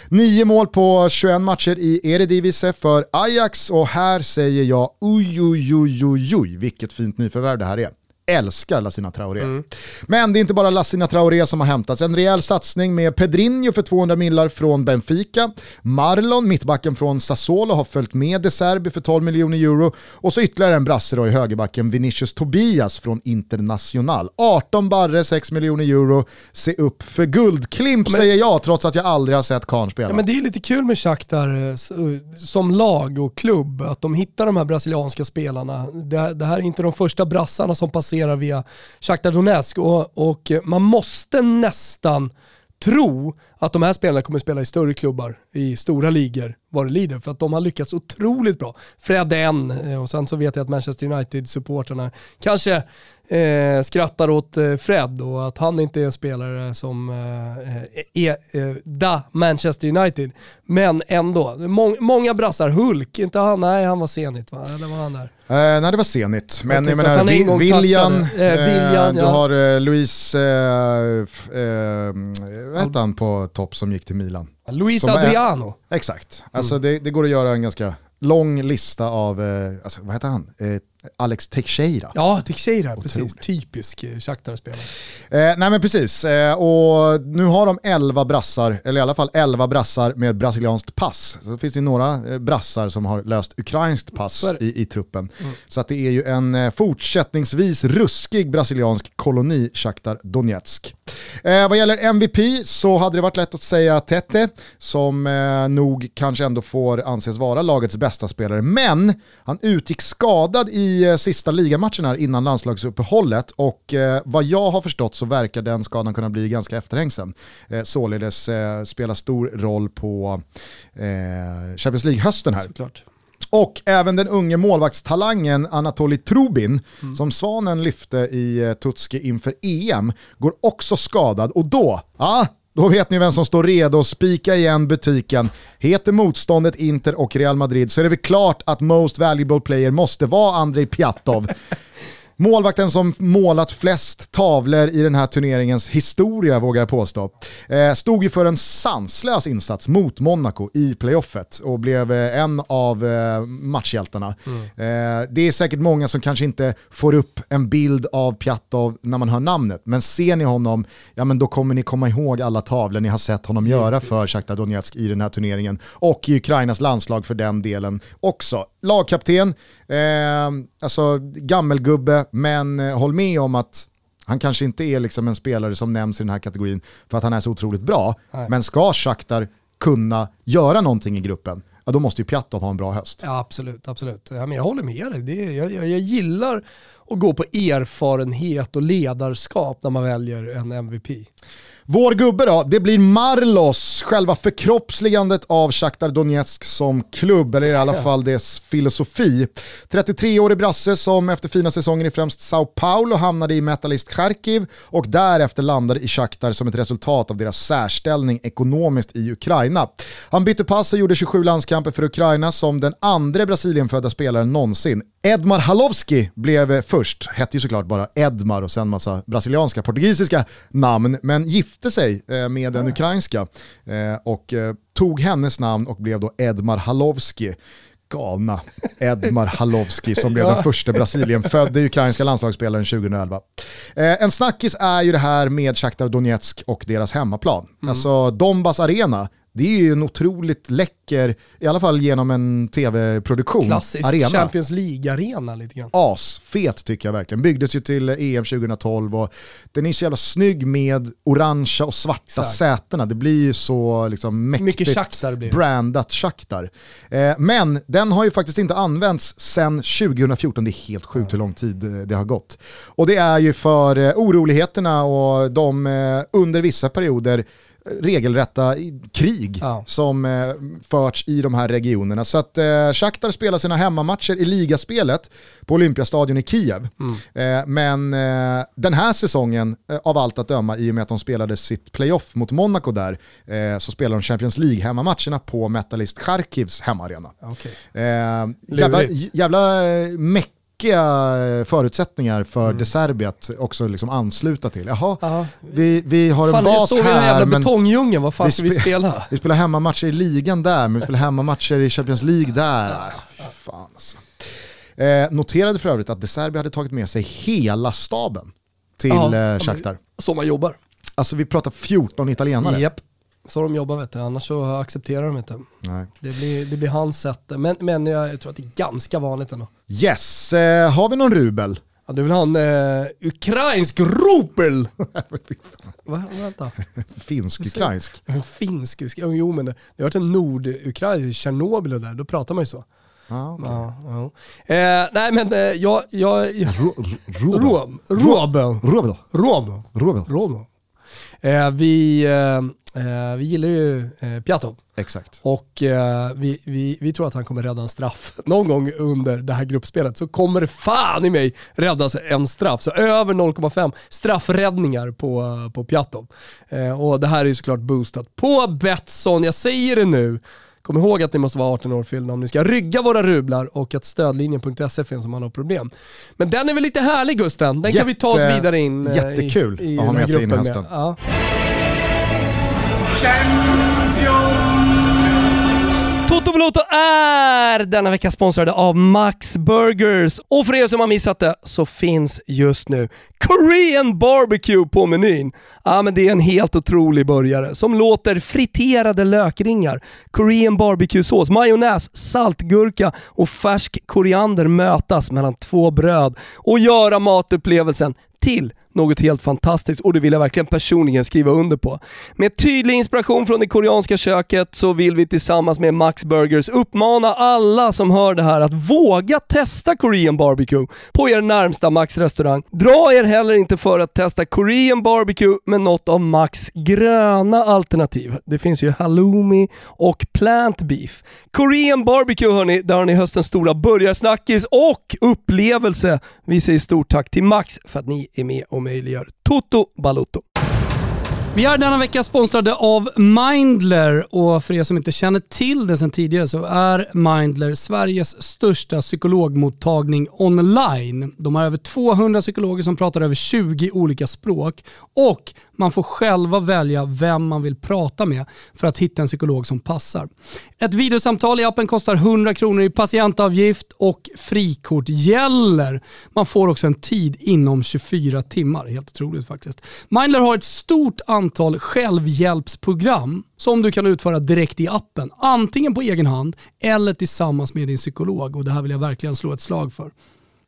Nio mål på 21 matcher i Eredivisie för Ajax och här säger jag oj oj oj oj oj vilket fint nyförvärv det här är. Älskar Lassina Traoré. Mm. Men det är inte bara Lassina Traoré som har hämtats. En rejäl satsning med Pedrinho för 200 millar från Benfica. Marlon, mittbacken från Sassuolo, har följt med De Serbi för 12 miljoner euro. Och så ytterligare en brasse då i högerbacken, Vinicius Tobias från International. 18 barre, 6 miljoner euro. Se upp för guldklimp men, säger jag, trots att jag aldrig har sett Karn spela. Ja, men det är lite kul med Shakhtar eh, som lag och klubb, att de hittar de här brasilianska spelarna. Det, det här är inte de första brassarna som passerar via Shakhtar Donetsk och, och man måste nästan tro att de här spelarna kommer spela i större klubbar, i stora ligor, vad det lider. För att de har lyckats otroligt bra. Fred en, eh, och sen så vet jag att Manchester United-supporterna kanske eh, skrattar åt eh, Fred och att han inte är en spelare som eh, är eh, da Manchester United. Men ändå, må många brassar. Hulk, inte han, nej han var Zenit va? Eller var han där? Eh, nej det var Zenit, men jag, jag menar vi, William, eh, William du ja. har eh, Luis, eh, vad hette han på topp som gick till Milan? Luis som Adriano. Är, exakt, alltså mm. det, det, går att göra en ganska lång lista av, alltså, vad heter han? Alex Teixeira. Ja, Teixeira, Otroligt. precis. Typisk eh, Shakhtar-spelare. Eh, nej men precis, eh, och nu har de 11 brassar, eller i alla fall 11 brassar med brasilianskt pass. Så finns det några eh, brassar som har löst ukrainskt pass i, i truppen. Mm. Så att det är ju en eh, fortsättningsvis ruskig brasiliansk koloni, Shakhtar Donetsk. Eh, vad gäller MVP så hade det varit lätt att säga Tete, som eh, nog kanske ändå får anses vara lagets bästa spelare. Men han utgick skadad i i eh, sista ligamatchen här innan landslagsuppehållet och eh, vad jag har förstått så verkar den skadan kunna bli ganska efterhängsen. Eh, således spela stor roll på Champions League-hösten här. Såklart. Och även den unge målvaktstalangen Anatoli Trubin, mm. som Svanen lyfte i Tutski inför EM, går också skadad och då, ja, då vet ni vem som står redo att spika igen butiken. Heter motståndet Inter och Real Madrid så är det väl klart att Most Valuable Player måste vara Andrei Pjatov. Målvakten som målat flest tavlor i den här turneringens historia vågar jag påstå. Eh, stod ju för en sanslös insats mot Monaco i playoffet och blev eh, en av eh, matchhjältarna. Mm. Det är säkert många som kanske inte får upp en bild av Pjatov när man hör namnet, men ser ni honom, ja men då kommer ni komma ihåg alla tavlor ni har sett honom göra för Shakhtar Donetsk i den här turneringen och i Ukrainas landslag för den delen också. Lagkapten, eh, alltså gammelgubbe, men eh, håll med om att han kanske inte är liksom en spelare som nämns i den här kategorin för att han är så otroligt bra. Nej. Men ska Shakhtar kunna göra någonting i gruppen, ja, då måste ju Pjatov ha en bra höst. Ja, absolut, absolut. Ja, men jag håller med dig. Det är, jag, jag, jag, gillar att gå på erfarenhet och ledarskap när man väljer en MVP. Vår gubbe då, det blir Marlos, själva förkroppsligandet av Shakhtar Donetsk som klubb, eller i alla fall dess filosofi. 33-årig brasse som efter fina säsonger i främst Sao Paulo hamnade i Metalist Charkiv och därefter landade i Shakhtar som ett resultat av deras särställning ekonomiskt i Ukraina. Han bytte pass och gjorde 27 landskamper för Ukraina som den andra Brasilienfödda spelaren någonsin. Edmar Halovski blev först, hette ju såklart bara Edmar och sen massa brasilianska, portugisiska namn, men gifte sig eh, med en ukrainska eh, och eh, tog hennes namn och blev då Edmar Halovski galna Edmar Halovski som blev den första Brasilien-födde ukrainska landslagsspelaren 2011. Eh, en snackis är ju det här med Shakhtar Donetsk och deras hemmaplan. Mm. Alltså Donbass Arena det är ju en otroligt läcker, i alla fall genom en tv-produktion, Klassisk arena. Champions League-arena lite grann. Asfet tycker jag verkligen. Byggdes ju till EM 2012 och den är så jävla snygg med orangea och svarta Exakt. sätena. Det blir ju så liksom mäktigt det. brandat Shakhtar. Eh, men den har ju faktiskt inte använts sedan 2014, det är helt sjukt ja. hur lång tid eh, det har gått. Och det är ju för eh, oroligheterna och de eh, under vissa perioder regelrätta krig ja. som eh, förts i de här regionerna. Så att eh, Shakhtar spelar sina hemmamatcher i ligaspelet på Olympiastadion i Kiev. Mm. Eh, men eh, den här säsongen, eh, av allt att döma, i och med att de spelade sitt playoff mot Monaco där, eh, så spelar de Champions League-hemmamatcherna på Metalist Charkivs hemmaarena. Okay. jävla jävla meck tråkiga förutsättningar för mm. De Serbi att också liksom ansluta till. Jaha, vi, vi har fan, en bas här. Fan, jävla betongdjungeln, vad fan ska vi spela? Vi spelar hemmamatcher i ligan där, men vi spelar hemmamatcher i Champions League där. Fan alltså. Eh, noterade för övrigt att De Serbi hade tagit med sig hela staben till Ja, eh, Shakhtar. Så man jobbar. Alltså vi pratar 14 italienare. Japp. Så de jobbar vet du, annars så accepterar de inte. Nej. Det blir, det blir hans sätt. Men, men jag tror att det är ganska vanligt ändå. Yes, eh, har vi någon rubel? Ja, du vill ha en eh, ukrainsk rupel? Va? Vänta. Finsk-ukrainsk. Finsk? Jo men det, det har varit en nordukrainsk, Tjernobyl och där, då pratar man ju så. Ah, okay. Ja, ja. Eh, nej men eh, jag... jag, jag. Robel. Rubel. Rom. Rubel. Rom. Eh, vi, eh, vi gillar ju eh, Piatov. Exakt. Och eh, vi, vi, vi tror att han kommer rädda en straff. Någon gång under det här gruppspelet så kommer det fan i mig räddas en straff. Så över 0,5 straffräddningar på, på Piatov. Eh, och det här är ju såklart boostat på Betsson. Jag säger det nu. Kom ihåg att ni måste vara 18 år fyllda om ni ska rygga våra rublar och att stödlinjen.se finns om man har problem. Men den är väl lite härlig Gusten? Den kan vi ta oss Jätte- vidare in eh, jättekul i, i att ha med sig in i hösten. Toto Balotto är denna vecka sponsrade av Max Burgers. Och för er som har missat det så finns just nu Korean Barbecue på menyn. Ja, men det är en helt otrolig burgare som låter friterade lökringar, Korean barbecue-sås, majonnäs, saltgurka och färsk koriander mötas mellan två bröd och göra matupplevelsen till något helt fantastiskt och det vill jag verkligen personligen skriva under på. Med tydlig inspiration från det koreanska köket så vill vi tillsammans med Max Burgers uppmana alla som hör det här att våga testa Korean barbecue på er närmsta Max-restaurang. Dra er heller inte för att testa Korean barbecue med något av Max gröna alternativ. Det finns ju halloumi och plant beef. Korean barbecue hörni, där har ni höstens stora burgarsnackis och upplevelse. Vi säger stort tack till Max för att ni är med och möjliggör Toto Balotto. Vi är denna vecka sponsrade av Mindler och för er som inte känner till det sedan tidigare så är Mindler Sveriges största psykologmottagning online. De har över 200 psykologer som pratar över 20 olika språk och man får själva välja vem man vill prata med för att hitta en psykolog som passar. Ett videosamtal i appen kostar 100 kronor i patientavgift och frikort gäller. Man får också en tid inom 24 timmar. Helt otroligt faktiskt. Mindler har ett stort antal självhjälpsprogram som du kan utföra direkt i appen. Antingen på egen hand eller tillsammans med din psykolog. Och Det här vill jag verkligen slå ett slag för.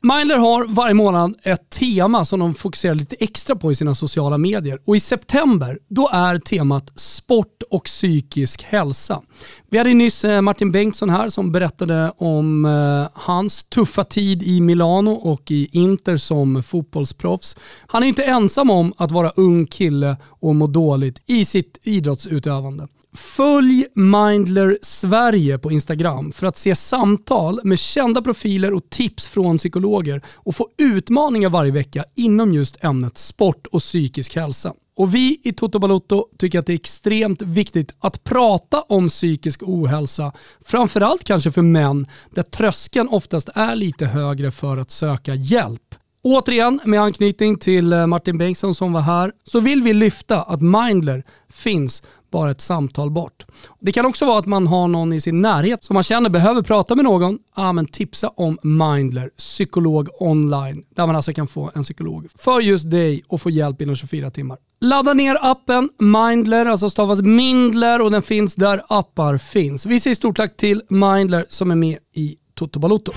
Mindler har varje månad ett tema som de fokuserar lite extra på i sina sociala medier. Och i september, då är temat sport och psykisk hälsa. Vi hade nyss eh, Martin Bengtsson här som berättade om eh, hans tuffa tid i Milano och i Inter som fotbollsproffs. Han är inte ensam om att vara ung kille och må dåligt i sitt idrottsutövande. Följ Mindler Sverige på Instagram för att se samtal med kända profiler och tips från psykologer och få utmaningar varje vecka inom just ämnet sport och psykisk hälsa. Och vi i Toto Balotto tycker att det är extremt viktigt att prata om psykisk ohälsa, framförallt kanske för män där tröskeln oftast är lite högre för att söka hjälp. Återigen, med anknytning till eh, Martin Bengtsson som var här, så vill vi lyfta att Mindler finns bara ett samtal bort. Det kan också vara att man har någon i sin närhet som man känner behöver prata med någon. Ja, men tipsa om Mindler, psykolog online, där man alltså kan få en psykolog för just dig och få hjälp inom 24 timmar. Ladda ner appen Mindler, alltså stavas Mindler och den finns där appar finns. Vi säger stort tack till Mindler som är med i Toto Balotto.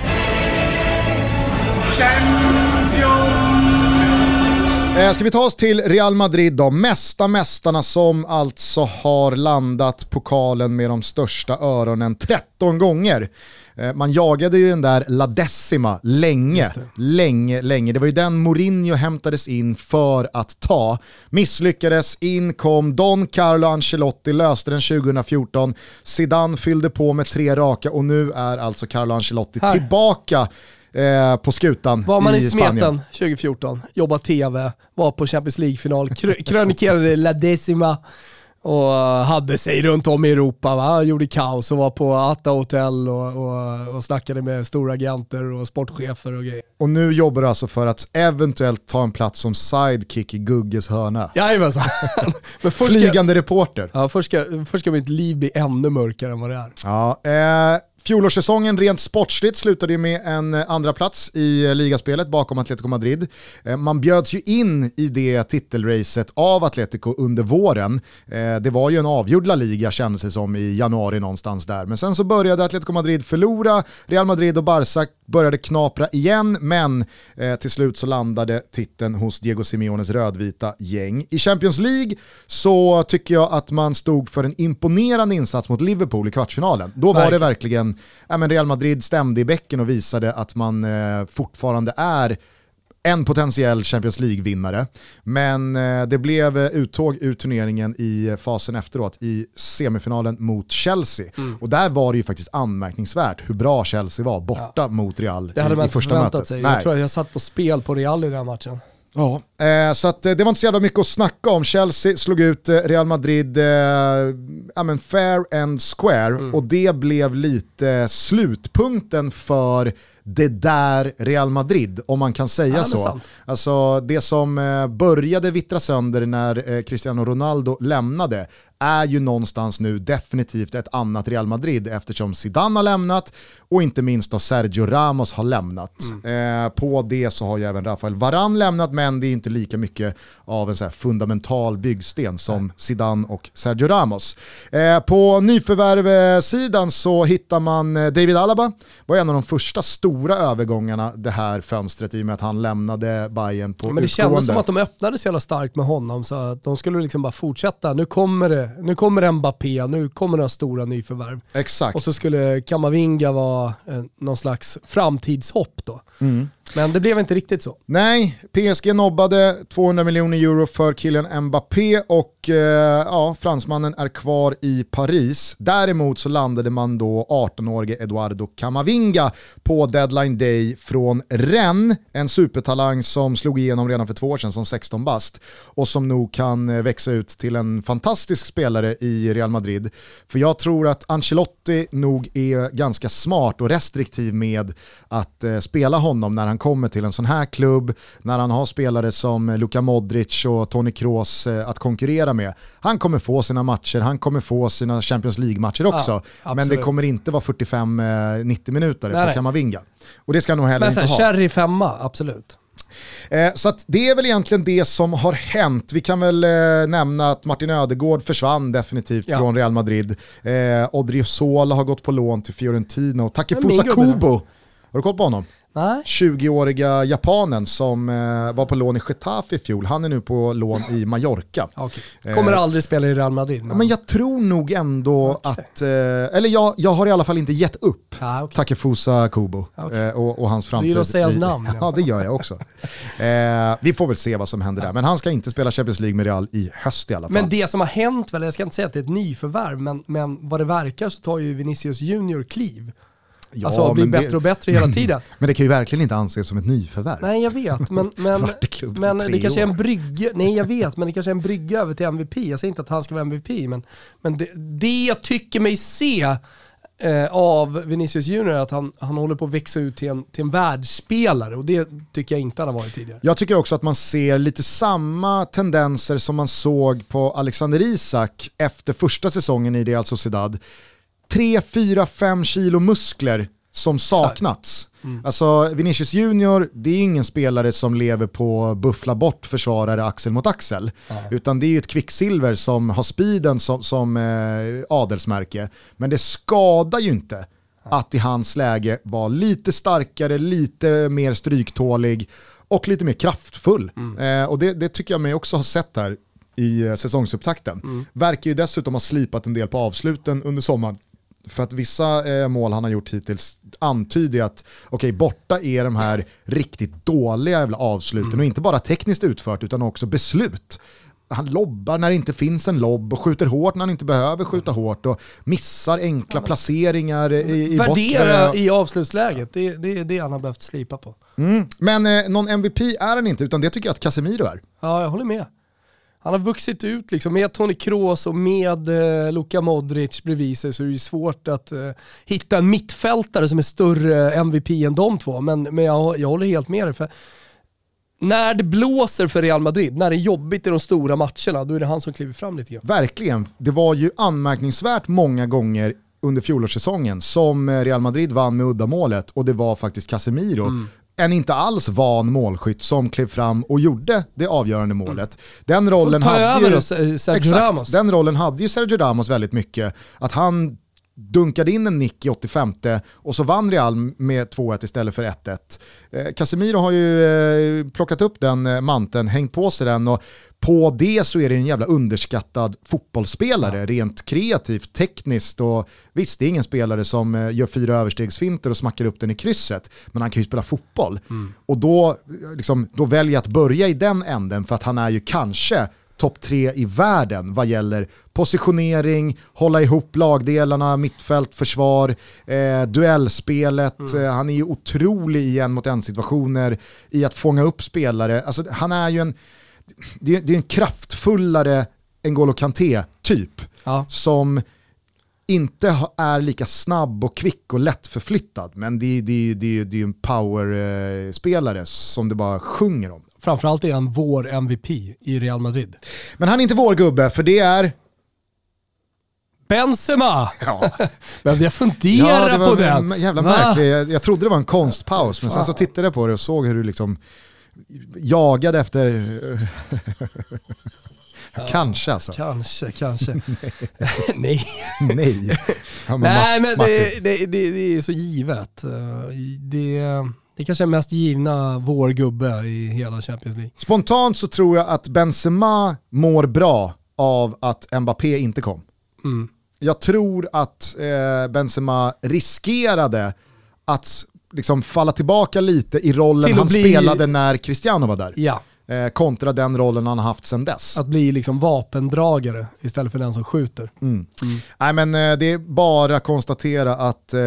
Eh, ska vi ta oss till Real Madrid då? Mästa mästarna som alltså har landat pokalen med de största öronen 13 gånger. Eh, man jagade ju den där La Decima länge, länge, länge. Det var ju den Mourinho hämtades in för att ta. Misslyckades, in kom Don Carlo Ancelotti, löste den 2014. Zidane fyllde på med tre raka och nu är alltså Carlo Ancelotti Här. tillbaka eh, på skutan Var man i, i Spanien. smeten 2014, jobbade TV, var på Champions League-final, krö- krönikerade La Decima och hade sig runt om i Europa. Va? Gjorde kaos och var på Atta Hotel och, och, och snackade med stora agenter och sportchefer och grejer. Och nu jobbar du alltså för att eventuellt ta en plats som sidekick i Gugges hörna. Jajamensan. Flygande reporter. ja, först, ska, först ska mitt liv bli ännu mörkare än vad det är. Ja, eh, Fjolårssäsongen rent sportsligt slutade ju med en andra plats i ligaspelet bakom Atletico Madrid. Man bjöds ju in i det titelracet av Atletico under våren. Det var ju en avgjord La Liga kändes det som i januari någonstans där. Men sen så började Atletico Madrid förlora, Real Madrid och Barca började knapra igen, men eh, till slut så landade titeln hos Diego Simeones rödvita gäng. I Champions League så tycker jag att man stod för en imponerande insats mot Liverpool i kvartsfinalen. Då var det verkligen, ja, men Real Madrid stämde i bäcken och visade att man eh, fortfarande är en potentiell Champions League-vinnare. Men eh, det blev eh, uttåg ur turneringen i fasen efteråt i semifinalen mot Chelsea. Mm. Och där var det ju faktiskt anmärkningsvärt hur bra Chelsea var borta ja. mot Real det hade i, man i första mötet. Sig. Jag tror att jag satt på spel på Real i den matchen. Ja, eh, så att, eh, det var inte så jävla mycket att snacka om. Chelsea slog ut eh, Real Madrid eh, fair and square mm. och det blev lite slutpunkten för det där Real Madrid, om man kan säga ja, så. Alltså det som eh, började vittra sönder när Cristiano Ronaldo lämnade är ju någonstans nu definitivt ett annat Real Madrid eftersom Zidane har lämnat och inte minst då Sergio Ramos har lämnat. Mm. På det så har ju även Rafael Varan lämnat men det är inte lika mycket av en så fundamental byggsten som Nej. Zidane och Sergio Ramos. Eh, på nyförvärvssidan så hittar man eh, David Alaba, var en av de första stora övergångarna det här fönstret i och med att han lämnade Bayern på Men det utgående. kändes som att de öppnade så jävla starkt med honom så att de skulle liksom bara fortsätta. Nu kommer det nu kommer Mbappé, nu kommer några stora nyförvärv. Exakt. Och så skulle Kamavinga vara eh, någon slags framtidshopp då. Mm. Men det blev inte riktigt så. Nej, PSG nobbade 200 miljoner euro för killen Mbappé och eh, ja, fransmannen är kvar i Paris. Däremot så landade man då 18-årige Eduardo Camavinga på deadline day från Rennes, en supertalang som slog igenom redan för två år sedan som 16 bast och som nog kan eh, växa ut till en fantastisk spelare i Real Madrid. För jag tror att Ancelotti nog är ganska smart och restriktiv med att eh, spela honom när han kommer till en sån här klubb, när han har spelare som Luka Modric och Toni Kroos eh, att konkurrera med. Han kommer få sina matcher, han kommer få sina Champions League-matcher också, ja, men det kommer inte vara 45-90 eh, minuter nej, på Kamavinga. Och det ska han nog heller men, inte ha. Cherry femma, absolut. Eh, så det är väl egentligen det som har hänt. Vi kan väl eh, nämna att Martin Ödegård försvann definitivt ja. från Real Madrid. Eh, Odriozola har gått på lån till Fiorentina och Takefusa Kubo, har du koll på honom? 20-åriga japanen som eh, var på lån i Getafe i fjol, han är nu på lån i Mallorca. Okay. Kommer eh, aldrig spela i Real Madrid. Men, men jag tror nog ändå okay. att, eh, eller jag, jag har i alla fall inte gett upp ah, okay. Takefusa Kubo. Eh, och, och, hans framtid. Du gillar att säga hans namn. ja det gör jag också. Eh, vi får väl se vad som händer där, men han ska inte spela Champions League med Real i höst i alla fall. Men det som har hänt, väl, jag ska inte säga att det är ett nyförvärv, men, men vad det verkar så tar ju Vinicius Junior kliv. Ja, alltså blir bättre det, och bättre hela tiden. Men det kan ju verkligen inte anses som ett nyförvärv. Nej jag vet, men, men, men det kanske är en brygga, nej jag vet, men det kanske är en brygga över till MVP. Jag säger inte att han ska vara MVP, men, men det, det jag tycker mig se eh, av Vinicius Junior är att han, han håller på att växa ut till en, till en världsspelare och det tycker jag inte han har varit tidigare. Jag tycker också att man ser lite samma tendenser som man såg på Alexander Isak efter första säsongen i Real Sociedad 3, 4, 5 kilo muskler som saknats. Mm. Alltså Vinicius Junior, det är ingen spelare som lever på buffla bort försvarare axel mot axel. Mm. Utan det är ju ett kvicksilver som har speeden som, som eh, adelsmärke. Men det skadar ju inte mm. att i hans läge vara lite starkare, lite mer stryktålig och lite mer kraftfull. Mm. Eh, och det, det, tycker jag mig också ha sett här i eh, säsongsupptakten. Mm. Verkar ju dessutom ha slipat en del på avsluten under sommaren. För att vissa eh, mål han har gjort hittills antyder att okej, okay, borta är de här riktigt dåliga jävla avsluten mm. och inte bara tekniskt utfört utan också beslut. Han lobbar när det inte finns en lobb och skjuter hårt när han inte behöver skjuta hårt och missar enkla ja, placeringar i, i Värdera bortre. i avslutsläget, det, det är det han har behövt slipa på. Mm. Men eh, någon MVP är han inte, utan det tycker jag att Casemiro är. Ja, jag håller med han har vuxit ut liksom med Toni Kroos och med eh, Luka Modric bredvid sig så är det svårt att eh, hitta en mittfältare som är större MVP än de två. Men, men jag, jag håller helt med dig. För när det blåser för Real Madrid, när det är jobbigt i de stora matcherna, då är det han som kliver fram lite grann. Verkligen. Det var ju anmärkningsvärt många gånger under fjolårssäsongen som Real Madrid vann med uddamålet och det var faktiskt Casemiro mm en inte alls van målskytt som klev fram och gjorde det avgörande målet. Den rollen, hade ju, exakt, den rollen hade ju Sergio Ramos väldigt mycket. Att han dunkade in en nick i 85 och så vann Real med 2-1 istället för 1-1. Eh, Casemiro har ju eh, plockat upp den eh, manteln, hängt på sig den och på det så är det en jävla underskattad fotbollsspelare, ja. rent kreativt, tekniskt och visst det är ingen spelare som eh, gör fyra överstegsfinter och smackar upp den i krysset, men han kan ju spela fotboll. Mm. Och då, liksom, då väljer jag att börja i den änden för att han är ju kanske topp tre i världen vad gäller positionering, hålla ihop lagdelarna, mittfält, försvar, eh, duellspelet. Mm. Eh, han är ju otrolig i en mot en situationer, i att fånga upp spelare. Alltså, han är ju en, det är, det är en kraftfullare N'Golo Kanté typ, ja. som inte är lika snabb och kvick och lättförflyttad, men det, det, det, det är en powerspelare som det bara sjunger om. Framförallt är han vår MVP i Real Madrid. Men han är inte vår gubbe, för det är... Benzema! Ja. Behövde jag fundera ja, det var på den? Jävla märklig. Jag, jag trodde det var en konstpaus, men sen så tittade jag på det och såg hur du liksom jagade efter... kanske alltså. Kanske, kanske. Nej. Nej. Ja, men Nej, men det, det, det, det, är så givet. Det, det kanske är mest givna vår gubbe i hela Champions League. Spontant så tror jag att Benzema mår bra av att Mbappé inte kom. Mm. Jag tror att eh, Benzema riskerade att liksom falla tillbaka lite i rollen han bli... spelade när Cristiano var där. Ja eh, kontra den rollen han har haft sedan dess. Att bli liksom vapendragare istället för den som skjuter. Mm. Mm. Nej, men, eh, det är bara att konstatera att eh,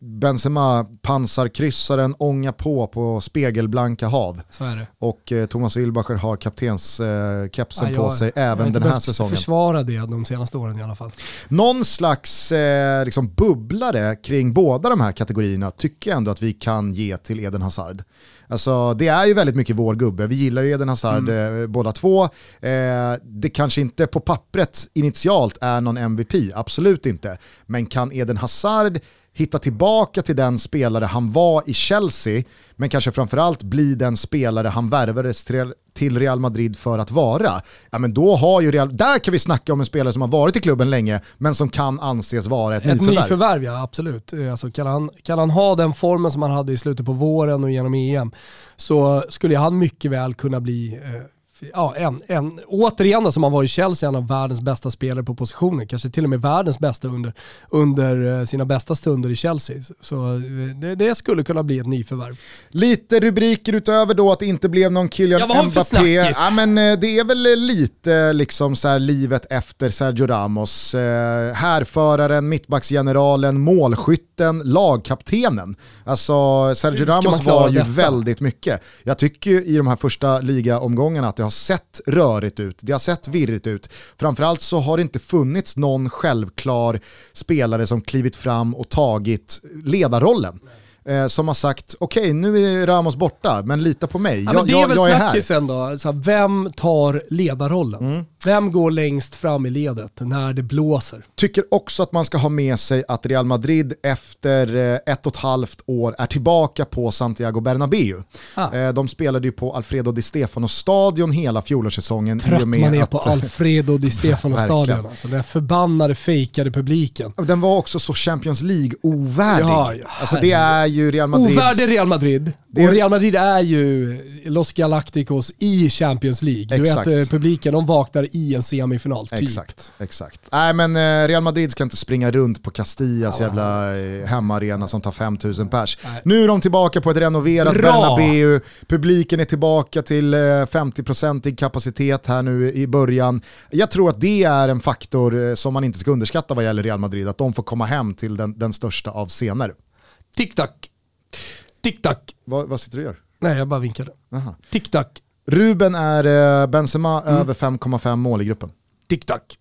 Benzema pansarkryssaren ångar på på spegelblanka hav. Och eh, Thomas Wilbacher har kaptenskepsen eh, på sig även den här säsongen. Jag försvara det de senaste åren i alla fall. Någon slags eh, liksom bubblare kring båda de här kategorierna tycker jag ändå att vi kan ge till Eden Hazard. Alltså, det är ju väldigt mycket vår gubbe. Vi gillar ju Eden Hazard mm. eh, båda två. Eh, det kanske inte på pappret initialt är någon MVP, absolut inte. Men kan Eden Hazard hitta tillbaka till den spelare han var i Chelsea, men kanske framförallt bli den spelare han värvades till Real Madrid för att vara. Ja, men då har ju Real, där kan vi snacka om en spelare som har varit i klubben länge, men som kan anses vara ett, ett nyförvärv. nyförvärv. ja, absolut. Alltså, kan, han, kan han ha den formen som han hade i slutet på våren och genom EM, så skulle han mycket väl kunna bli eh, ja, en, en, återigen som han var i Chelsea, en av världens bästa spelare på positionen. Kanske till och med världens bästa under, under eh, sina bästa stunder i Chelsea. Så eh, det, det skulle kunna bli ett nyförvärv. Lite rubriker utöver då att det inte blev någon Kylian ja, Mbappé. Ja, men eh, det är väl lite liksom så livet efter Sergio Ramos. härföraren, mittbacksgeneralen, målskytten, lagkaptenen. Alltså Sergio Ramos var ju detta? väldigt mycket. Jag tycker ju i de här första ligaomgångarna att det har sett rörigt ut, det har sett virrigt ut. Framförallt så har det inte funnits någon självklar spelare som klivit fram och tagit ledarrollen. Eh, som har sagt, okej okay, nu är Ramos borta, men lita på mig, ja, jag, det är väl jag är här. Då, så vem tar ledarrollen? Mm. Vem går längst fram i ledet när det blåser? Tycker också att man ska ha med sig att Real Madrid efter eh, ett och ett halvt år är tillbaka på Santiago Bernabéu. Ah. Eh, de spelade ju på Alfredo Di Stefano-stadion hela fjolårssäsongen. Trött man är att... på Alfredo Di Stefano-stadion, alltså, den förbannade fejkade publiken. Den var också så Champions League-ovärdig. Ja, ja, alltså, det är ju Real Madrid. Ovärdig Real Madrid. Det... Och Real Madrid är ju Los Galacticos i Champions League. Exakt. Du vet, publiken de vaknar i en semifinal, typ. Exakt, exakt. Nej men eh, Real Madrid ska inte springa runt på Castillas ja, jävla eh, hemmaarena som tar 5000 pers. Nej. Nu är de tillbaka på ett renoverat Bra. Bernabéu, publiken är tillbaka till 50% eh, i kapacitet här nu i början. Jag tror att det är en faktor som man inte ska underskatta vad gäller Real Madrid, att de får komma hem till den, den största av scener. Tick-tack. Tick-tack. Vad, vad sitter du och gör? Nej, jag bara vinkade. Tick-tack. Ruben är eh, Benzema mm. över 5,5 mål i gruppen. Tick-tack.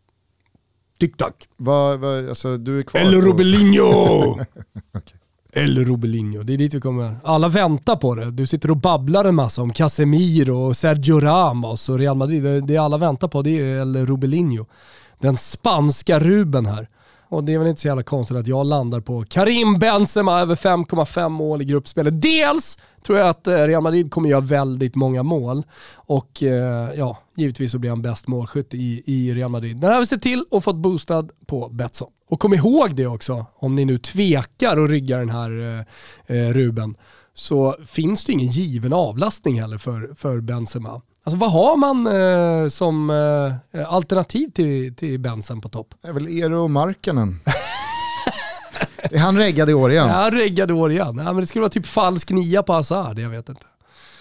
Tick-tack. Va, va, alltså, du är kvar El Robelinho! okay. El Robelinho, det är dit vi kommer. Alla väntar på det. Du sitter och babblar en massa om Casemiro, och Sergio Ramos och Real Madrid. Det alla väntar på det är El Robelinho. Den spanska Ruben här och det är väl inte så jävla konstigt att jag landar på Karim Benzema över 5,5 mål i gruppspelet. Dels tror jag att eh, Real Madrid kommer göra väldigt många mål och eh, ja, givetvis så blir han bäst målskytt i, i Real Madrid. Den har vi sett till och fått boostad på Betsson. Och kom ihåg det också, om ni nu tvekar och ryggar den här eh, eh Ruben, så finns det ingen given avlastning heller för, för Benzema. Alltså vad har man eh, som eh, alternativ till, till Bensen på topp? Det är väl Eero Markkanen. är han reggad i år igen? Ja, han reggad i år igen. Ja, men det skulle vara typ falsk nia på Hazard, jag vet inte.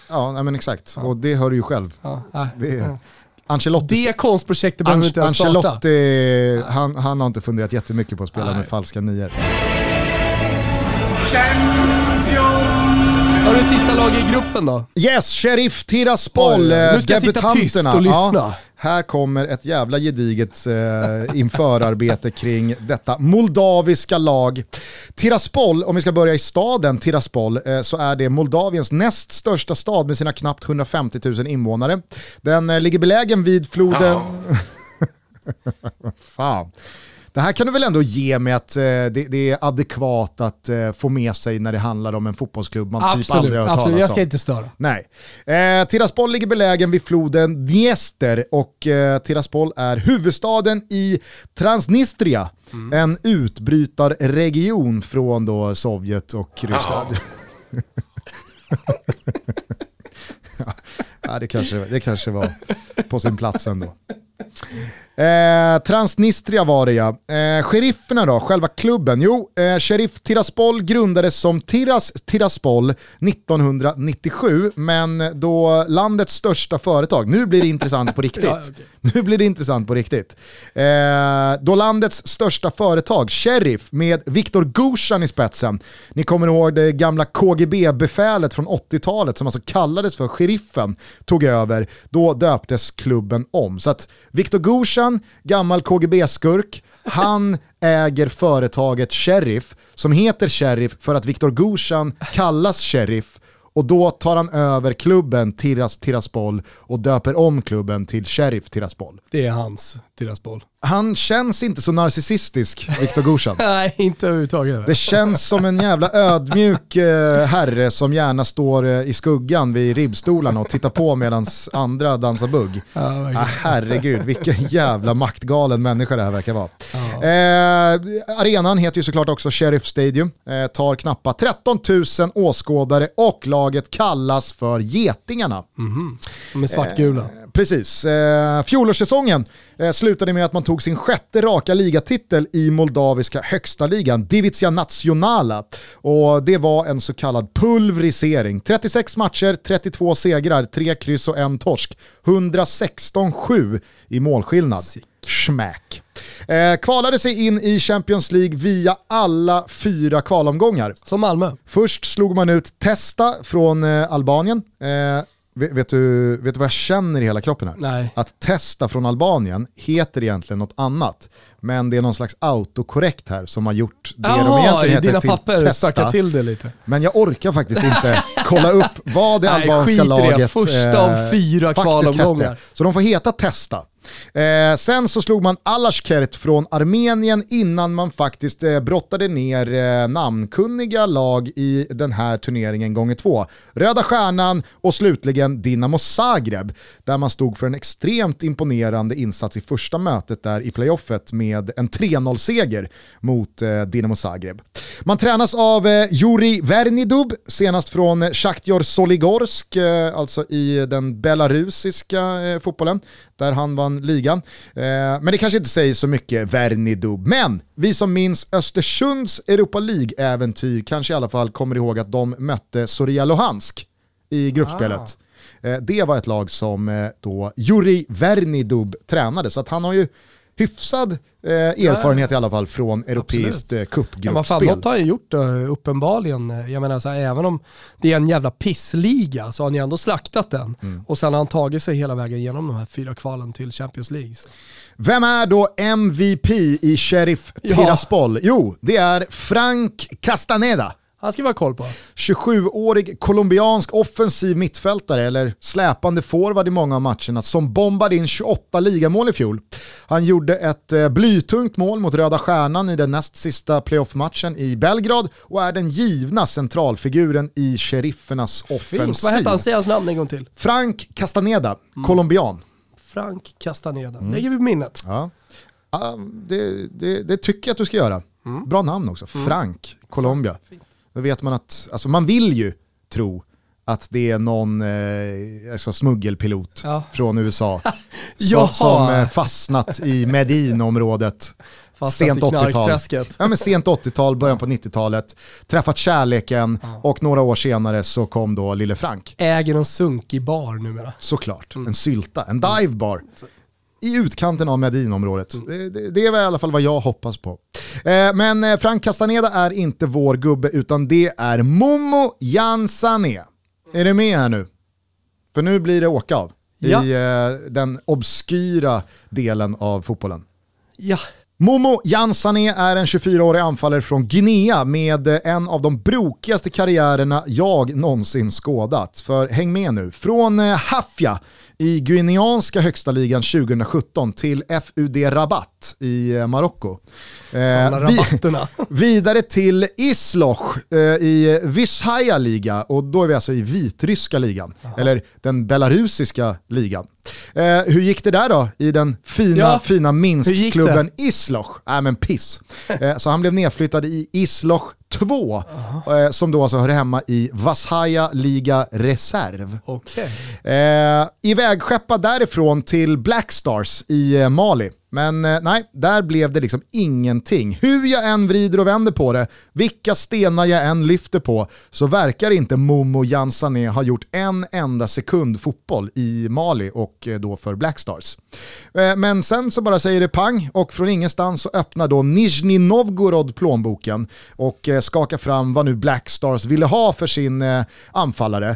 Ja, nej, men exakt. Ja. Och det hör du ju själv. Ja, det, ja. Ancelotti, det konstprojektet behöver inte ens starta. Ancelotti, han, han har inte funderat jättemycket på att spela nej. med falska nior. Har du sista laget i gruppen då? Yes, Sheriff Tiraspol, Oj, Nu ska jag sitta tyst och lyssna. Ja, här kommer ett jävla gediget eh, införarbete kring detta moldaviska lag. Tiraspol, om vi ska börja i staden Tiraspol, eh, så är det Moldaviens näst största stad med sina knappt 150 000 invånare. Den eh, ligger belägen vid floden... Oh. Fan. Det här kan du väl ändå ge mig att eh, det, det, är adekvat att eh, få med sig när det handlar om en fotbollsklubb man absolut, typ aldrig har hört talas om. Jag ska inte störa. Nej. Eh, Tiraspol ligger belägen vid floden Dniester och eh, Tiraspol är huvudstaden i Transnistria. Mm. En utbrytarregion från då Sovjet och Ryssland. ja, det, kanske, det kanske var på sin plats ändå. Eh, Transnistria var det ja. Eh, sherifferna då, själva klubben? Jo, eh, Sheriff Tiraspol grundades som Tiras Tiraspol 1997, men då landets största företag, nu blir det intressant på riktigt. ja, okay. Nu blir det intressant på riktigt. Eh, då landets största företag, Sheriff, med Viktor Gushan i spetsen, ni kommer ihåg det gamla KGB-befälet från 80-talet som alltså kallades för Sheriffen, tog över, då döptes klubben om. Så att Viktor Gushan, gammal KGB-skurk, han äger företaget Sheriff som heter Sheriff för att Viktor Gushan kallas Sheriff. Och då tar han över klubben Tiras Tiraspol och döper om klubben till Sheriff Tiraspol. Det är hans Tiraspol han känns inte så narcissistisk, Viktor Gushan. Nej, inte överhuvudtaget. Det känns som en jävla ödmjuk eh, herre som gärna står eh, i skuggan vid ribbstolarna och tittar på medan andra dansar bugg. Ja, ah, herregud, vilken jävla maktgalen människa det här verkar vara. Ja. Eh, arenan heter ju såklart också Sheriff Stadium, eh, tar knappt 13 000 åskådare och laget kallas för Getingarna. Mm -hmm. De är svartgula. Precis. Eh, fjolårssäsongen eh, slutade med att man tog sin sjätte raka ligatitel i moldaviska högsta ligan, Divizia Nationala. Och det var en så kallad pulverisering. 36 matcher, 32 segrar, 3 kryss och en torsk. 116-7 i målskillnad. Schmack. Eh, kvalade sig in i Champions League via alla fyra kvalomgångar. Som Malmö. Först slog man ut Testa från eh, Albanien. Eh, Vet, du, vet du vad jag känner i hela kroppen här? Nej. Att Testa från Albanien heter egentligen något annat. Men det är någon slags autokorrekt här som har gjort det Aha, de egentligen heter dina till papper Testa. till det lite. Men jag orkar faktiskt inte kolla upp vad det Nej, albanska laget det. Första av fyra kvalomgångar. Så de får heta Testa. Eh, sen så slog man Alashkert från Armenien innan man faktiskt eh, brottade ner eh, namnkunniga lag i den här turneringen gånger två. Röda Stjärnan och slutligen Dinamo Zagreb där man stod för en extremt imponerande insats i första mötet där i playoffet med en 3-0-seger mot eh, Dinamo Zagreb. Man tränas av eh, Juri Vernidub, senast från Shaktjor Soligorsk, eh, alltså i den belarusiska eh, fotbollen, där han vann ligan. Eh, men det kanske inte säger så mycket Vernidub. Men vi som minns Östersunds Europa League-äventyr kanske i alla fall kommer ihåg att de mötte Soria Luhansk i gruppspelet. Ah. Eh, det var ett lag som eh, då Juri Vernidub tränade, så att han har ju hyfsad eh, erfarenhet ja. i alla fall från europeiskt eh, cupgruppspel. Ja, något har han gjort uh, uppenbarligen. Jag menar så här, även om det är en jävla pissliga så har han ju ändå slaktat den. Mm. Och sen har han tagit sig hela vägen genom de här fyra kvalen till Champions League. Så. Vem är då MVP i Sheriff Tiraspol? Ja. Jo, det är Frank Castaneda. Han ska vi ha koll på. 27-årig colombiansk offensiv mittfältare, eller släpande forward i många av matcherna, som bombade in 28 ligamål i fjol. Han gjorde ett eh, blytungt mål mot Röda Stjärnan i den näst sista playoff-matchen i Belgrad och är den givna centralfiguren i sheriffernas offensiv. Fint. Vad hette han? Säg hans namn en gång till. Frank Castaneda, mm. colombian. Frank Castaneda, mm. lägger vi på minnet. Ja. det, det, det, tycker jag att du ska göra. Mm. Bra namn också, mm. Frank, Colombia. Då vet man att, alltså man vill ju tro att det är någon eh, alltså smuggelpilot ja. från USA som, som eh, fastnat i Medin-området. Sent 80-tal. Ja, sent 80-tal, början på 90-talet. Träffat kärleken ja. och några år senare så kom då Lille Frank. Äger en sunkig bar numera. Såklart, mm. en sylta, en divebar i utkanten av Medinområdet. Mm. Det, det, är i alla fall vad jag hoppas på. Eh, men eh, Frank Castaneda är inte vår gubbe utan det är Momo Jansané. Är du med här nu? För nu blir det åka av ja. i eh, den obskyra delen av fotbollen. Ja. Momo Jansané är en 24-årig anfallare från Guinea med en av de brokigaste karriärerna jag någonsin skådat. För häng med nu, från eh, Hafja i guineanska högsta ligan 2017 till FUD Rabat i eh, Marocko. Eh, vi, vidare till Isloch eh, i Vishaya liga och då är vi alltså i vitryska ligan, Aha. eller den belarusiska ligan. Eh, hur gick det där då i den fina, ja. fina Minsk-klubben Isloch? Äh men piss. Eh, så han blev nedflyttad i Isloch 2, eh, som då alltså hör hemma i Vashaya Liga Reserv. Okay. Eh, ivägskeppad därifrån till Black Stars i eh, Mali. Men eh, nej, där blev det liksom ingenting. Hur jag än vrider och vänder på det, vilka stenar jag än lyfter på, så verkar inte Momo Jansané ha gjort en enda sekund fotboll i Mali och eh, då för Blackstars. Eh, men sen så bara säger det pang och från ingenstans så öppnar då Nizhny Novgorod plånboken och skakar fram vad nu Blackstars ville ha för sin anfallare.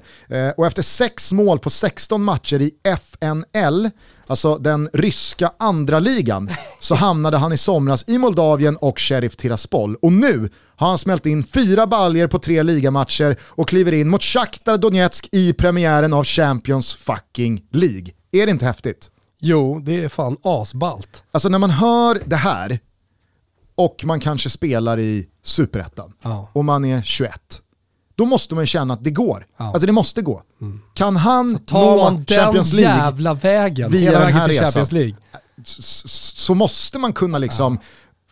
Och efter sex mål på 16 matcher i FNL alltså den ryska andra ligan, så hamnade han i somras i Moldavien och Sheriff Tiraspol. Och nu har han smält in fyra baljer på tre ligamatcher och kliver in mot Shakhtar Donetsk i premiären av Champions fucking League. Är det inte häftigt? Jo, det är fan asballt. Alltså när man hör det här och man kanske spelar i superettan ja. och man är 21 då måste man ju känna att det går. Ja. Alltså det måste gå. Mm. Kan han så tar nå man Champions League den jävla vägen, via hela den här resan, Champions League. så måste man kunna, liksom, ja.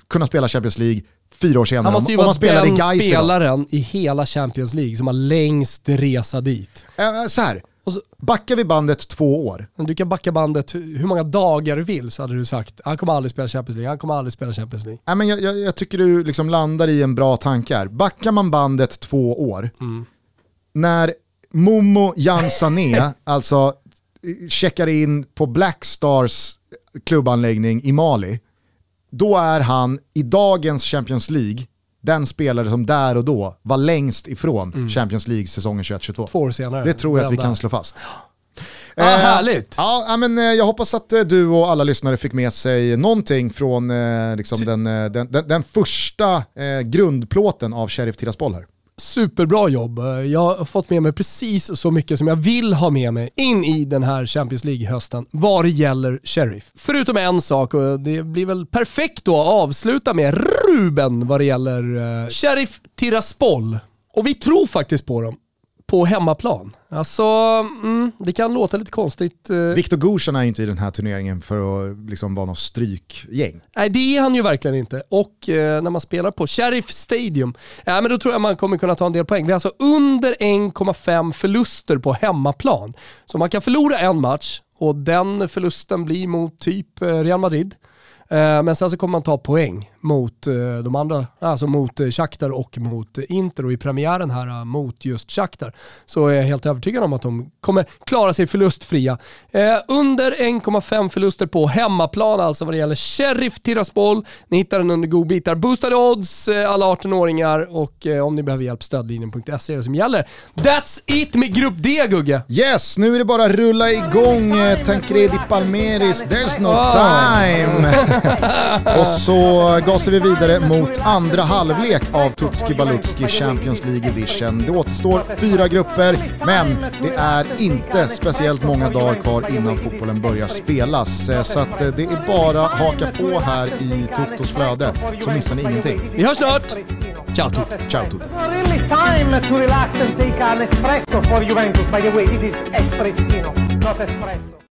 kunna spela Champions League fyra år senare. Han måste ju vara den spelaren i hela Champions League som har längst resa dit. Äh, så här, så, backar vi bandet två år. Du kan backa bandet hur många dagar du vill så hade du sagt han kommer aldrig spela Champions League, han kommer aldrig spela Champions League. Nej, men jag, jag, jag tycker du liksom landar i en bra tanke här. Backar man bandet två år, mm. när Momo Jansané alltså checkar in på Black Stars klubbanläggning i Mali, då är han i dagens Champions League den spelare som där och då var längst ifrån mm. Champions League säsongen 21-22. Två år senare. Det tror jag att vi kan slå fast. Ja, eh, härligt! Ja, men, eh, jag hoppas att eh, du och alla lyssnare fick med sig någonting från eh, liksom den, eh, den, den, den, första eh, grundplåten av Sheriff Tiraspol här superbra jobb. Jag har fått med mig precis så mycket som jag vill ha med mig in i den här Champions League-hösten vad det gäller Sheriff. Förutom en sak, och det blir väl perfekt då att avsluta med Ruben vad det gäller uh, Sheriff Tiraspol. Och vi tror faktiskt på dem på hemmaplan. Alltså, mm, det kan låta lite konstigt. Eh. Viktor Gurshan är inte i den här turneringen för att liksom vara något strykgäng. Nej, det är han ju verkligen inte. Och eh, när man spelar på Sheriff Stadium, ja, men då tror jag man kommer kunna ta en del poäng. Vi har alltså under 1,5 förluster på hemmaplan. Så man kan förlora en match och den förlusten blir mot typ eh, Real Madrid. Eh, men sen så kommer man ta poäng mot eh, de andra, alltså mot eh, Shakhtar och mot Inter och i premiären här mot just Shakhtar så är jag helt övertygad om att de kommer klara sig förlustfria. Under 1,5 förluster på hemmaplan alltså vad det gäller Sheriff Tiraspol. Ni hittar den under godbitar. Boostade odds, alla 18-åringar och om ni behöver hjälp stödlinjen.se är det som gäller. That's it med Grupp D Gugge! Yes, nu är det bara att rulla igång Tancredi Palmeris, there's no time. och så gasar vi vidare mot andra halvlek av Tutski Balutski Champions League Edition. Det återstår fyra grupper, men det är inte speciellt många dagar kvar innan fotbollen börjar spelas. Så att det är bara att haka på här i Totos flöde, så missar ni ingenting. Vi hörs snart! Ciao Toto! Ciao Toto! really time to relax and take an espresso for Juventus. By the way, this is espressino, not espresso.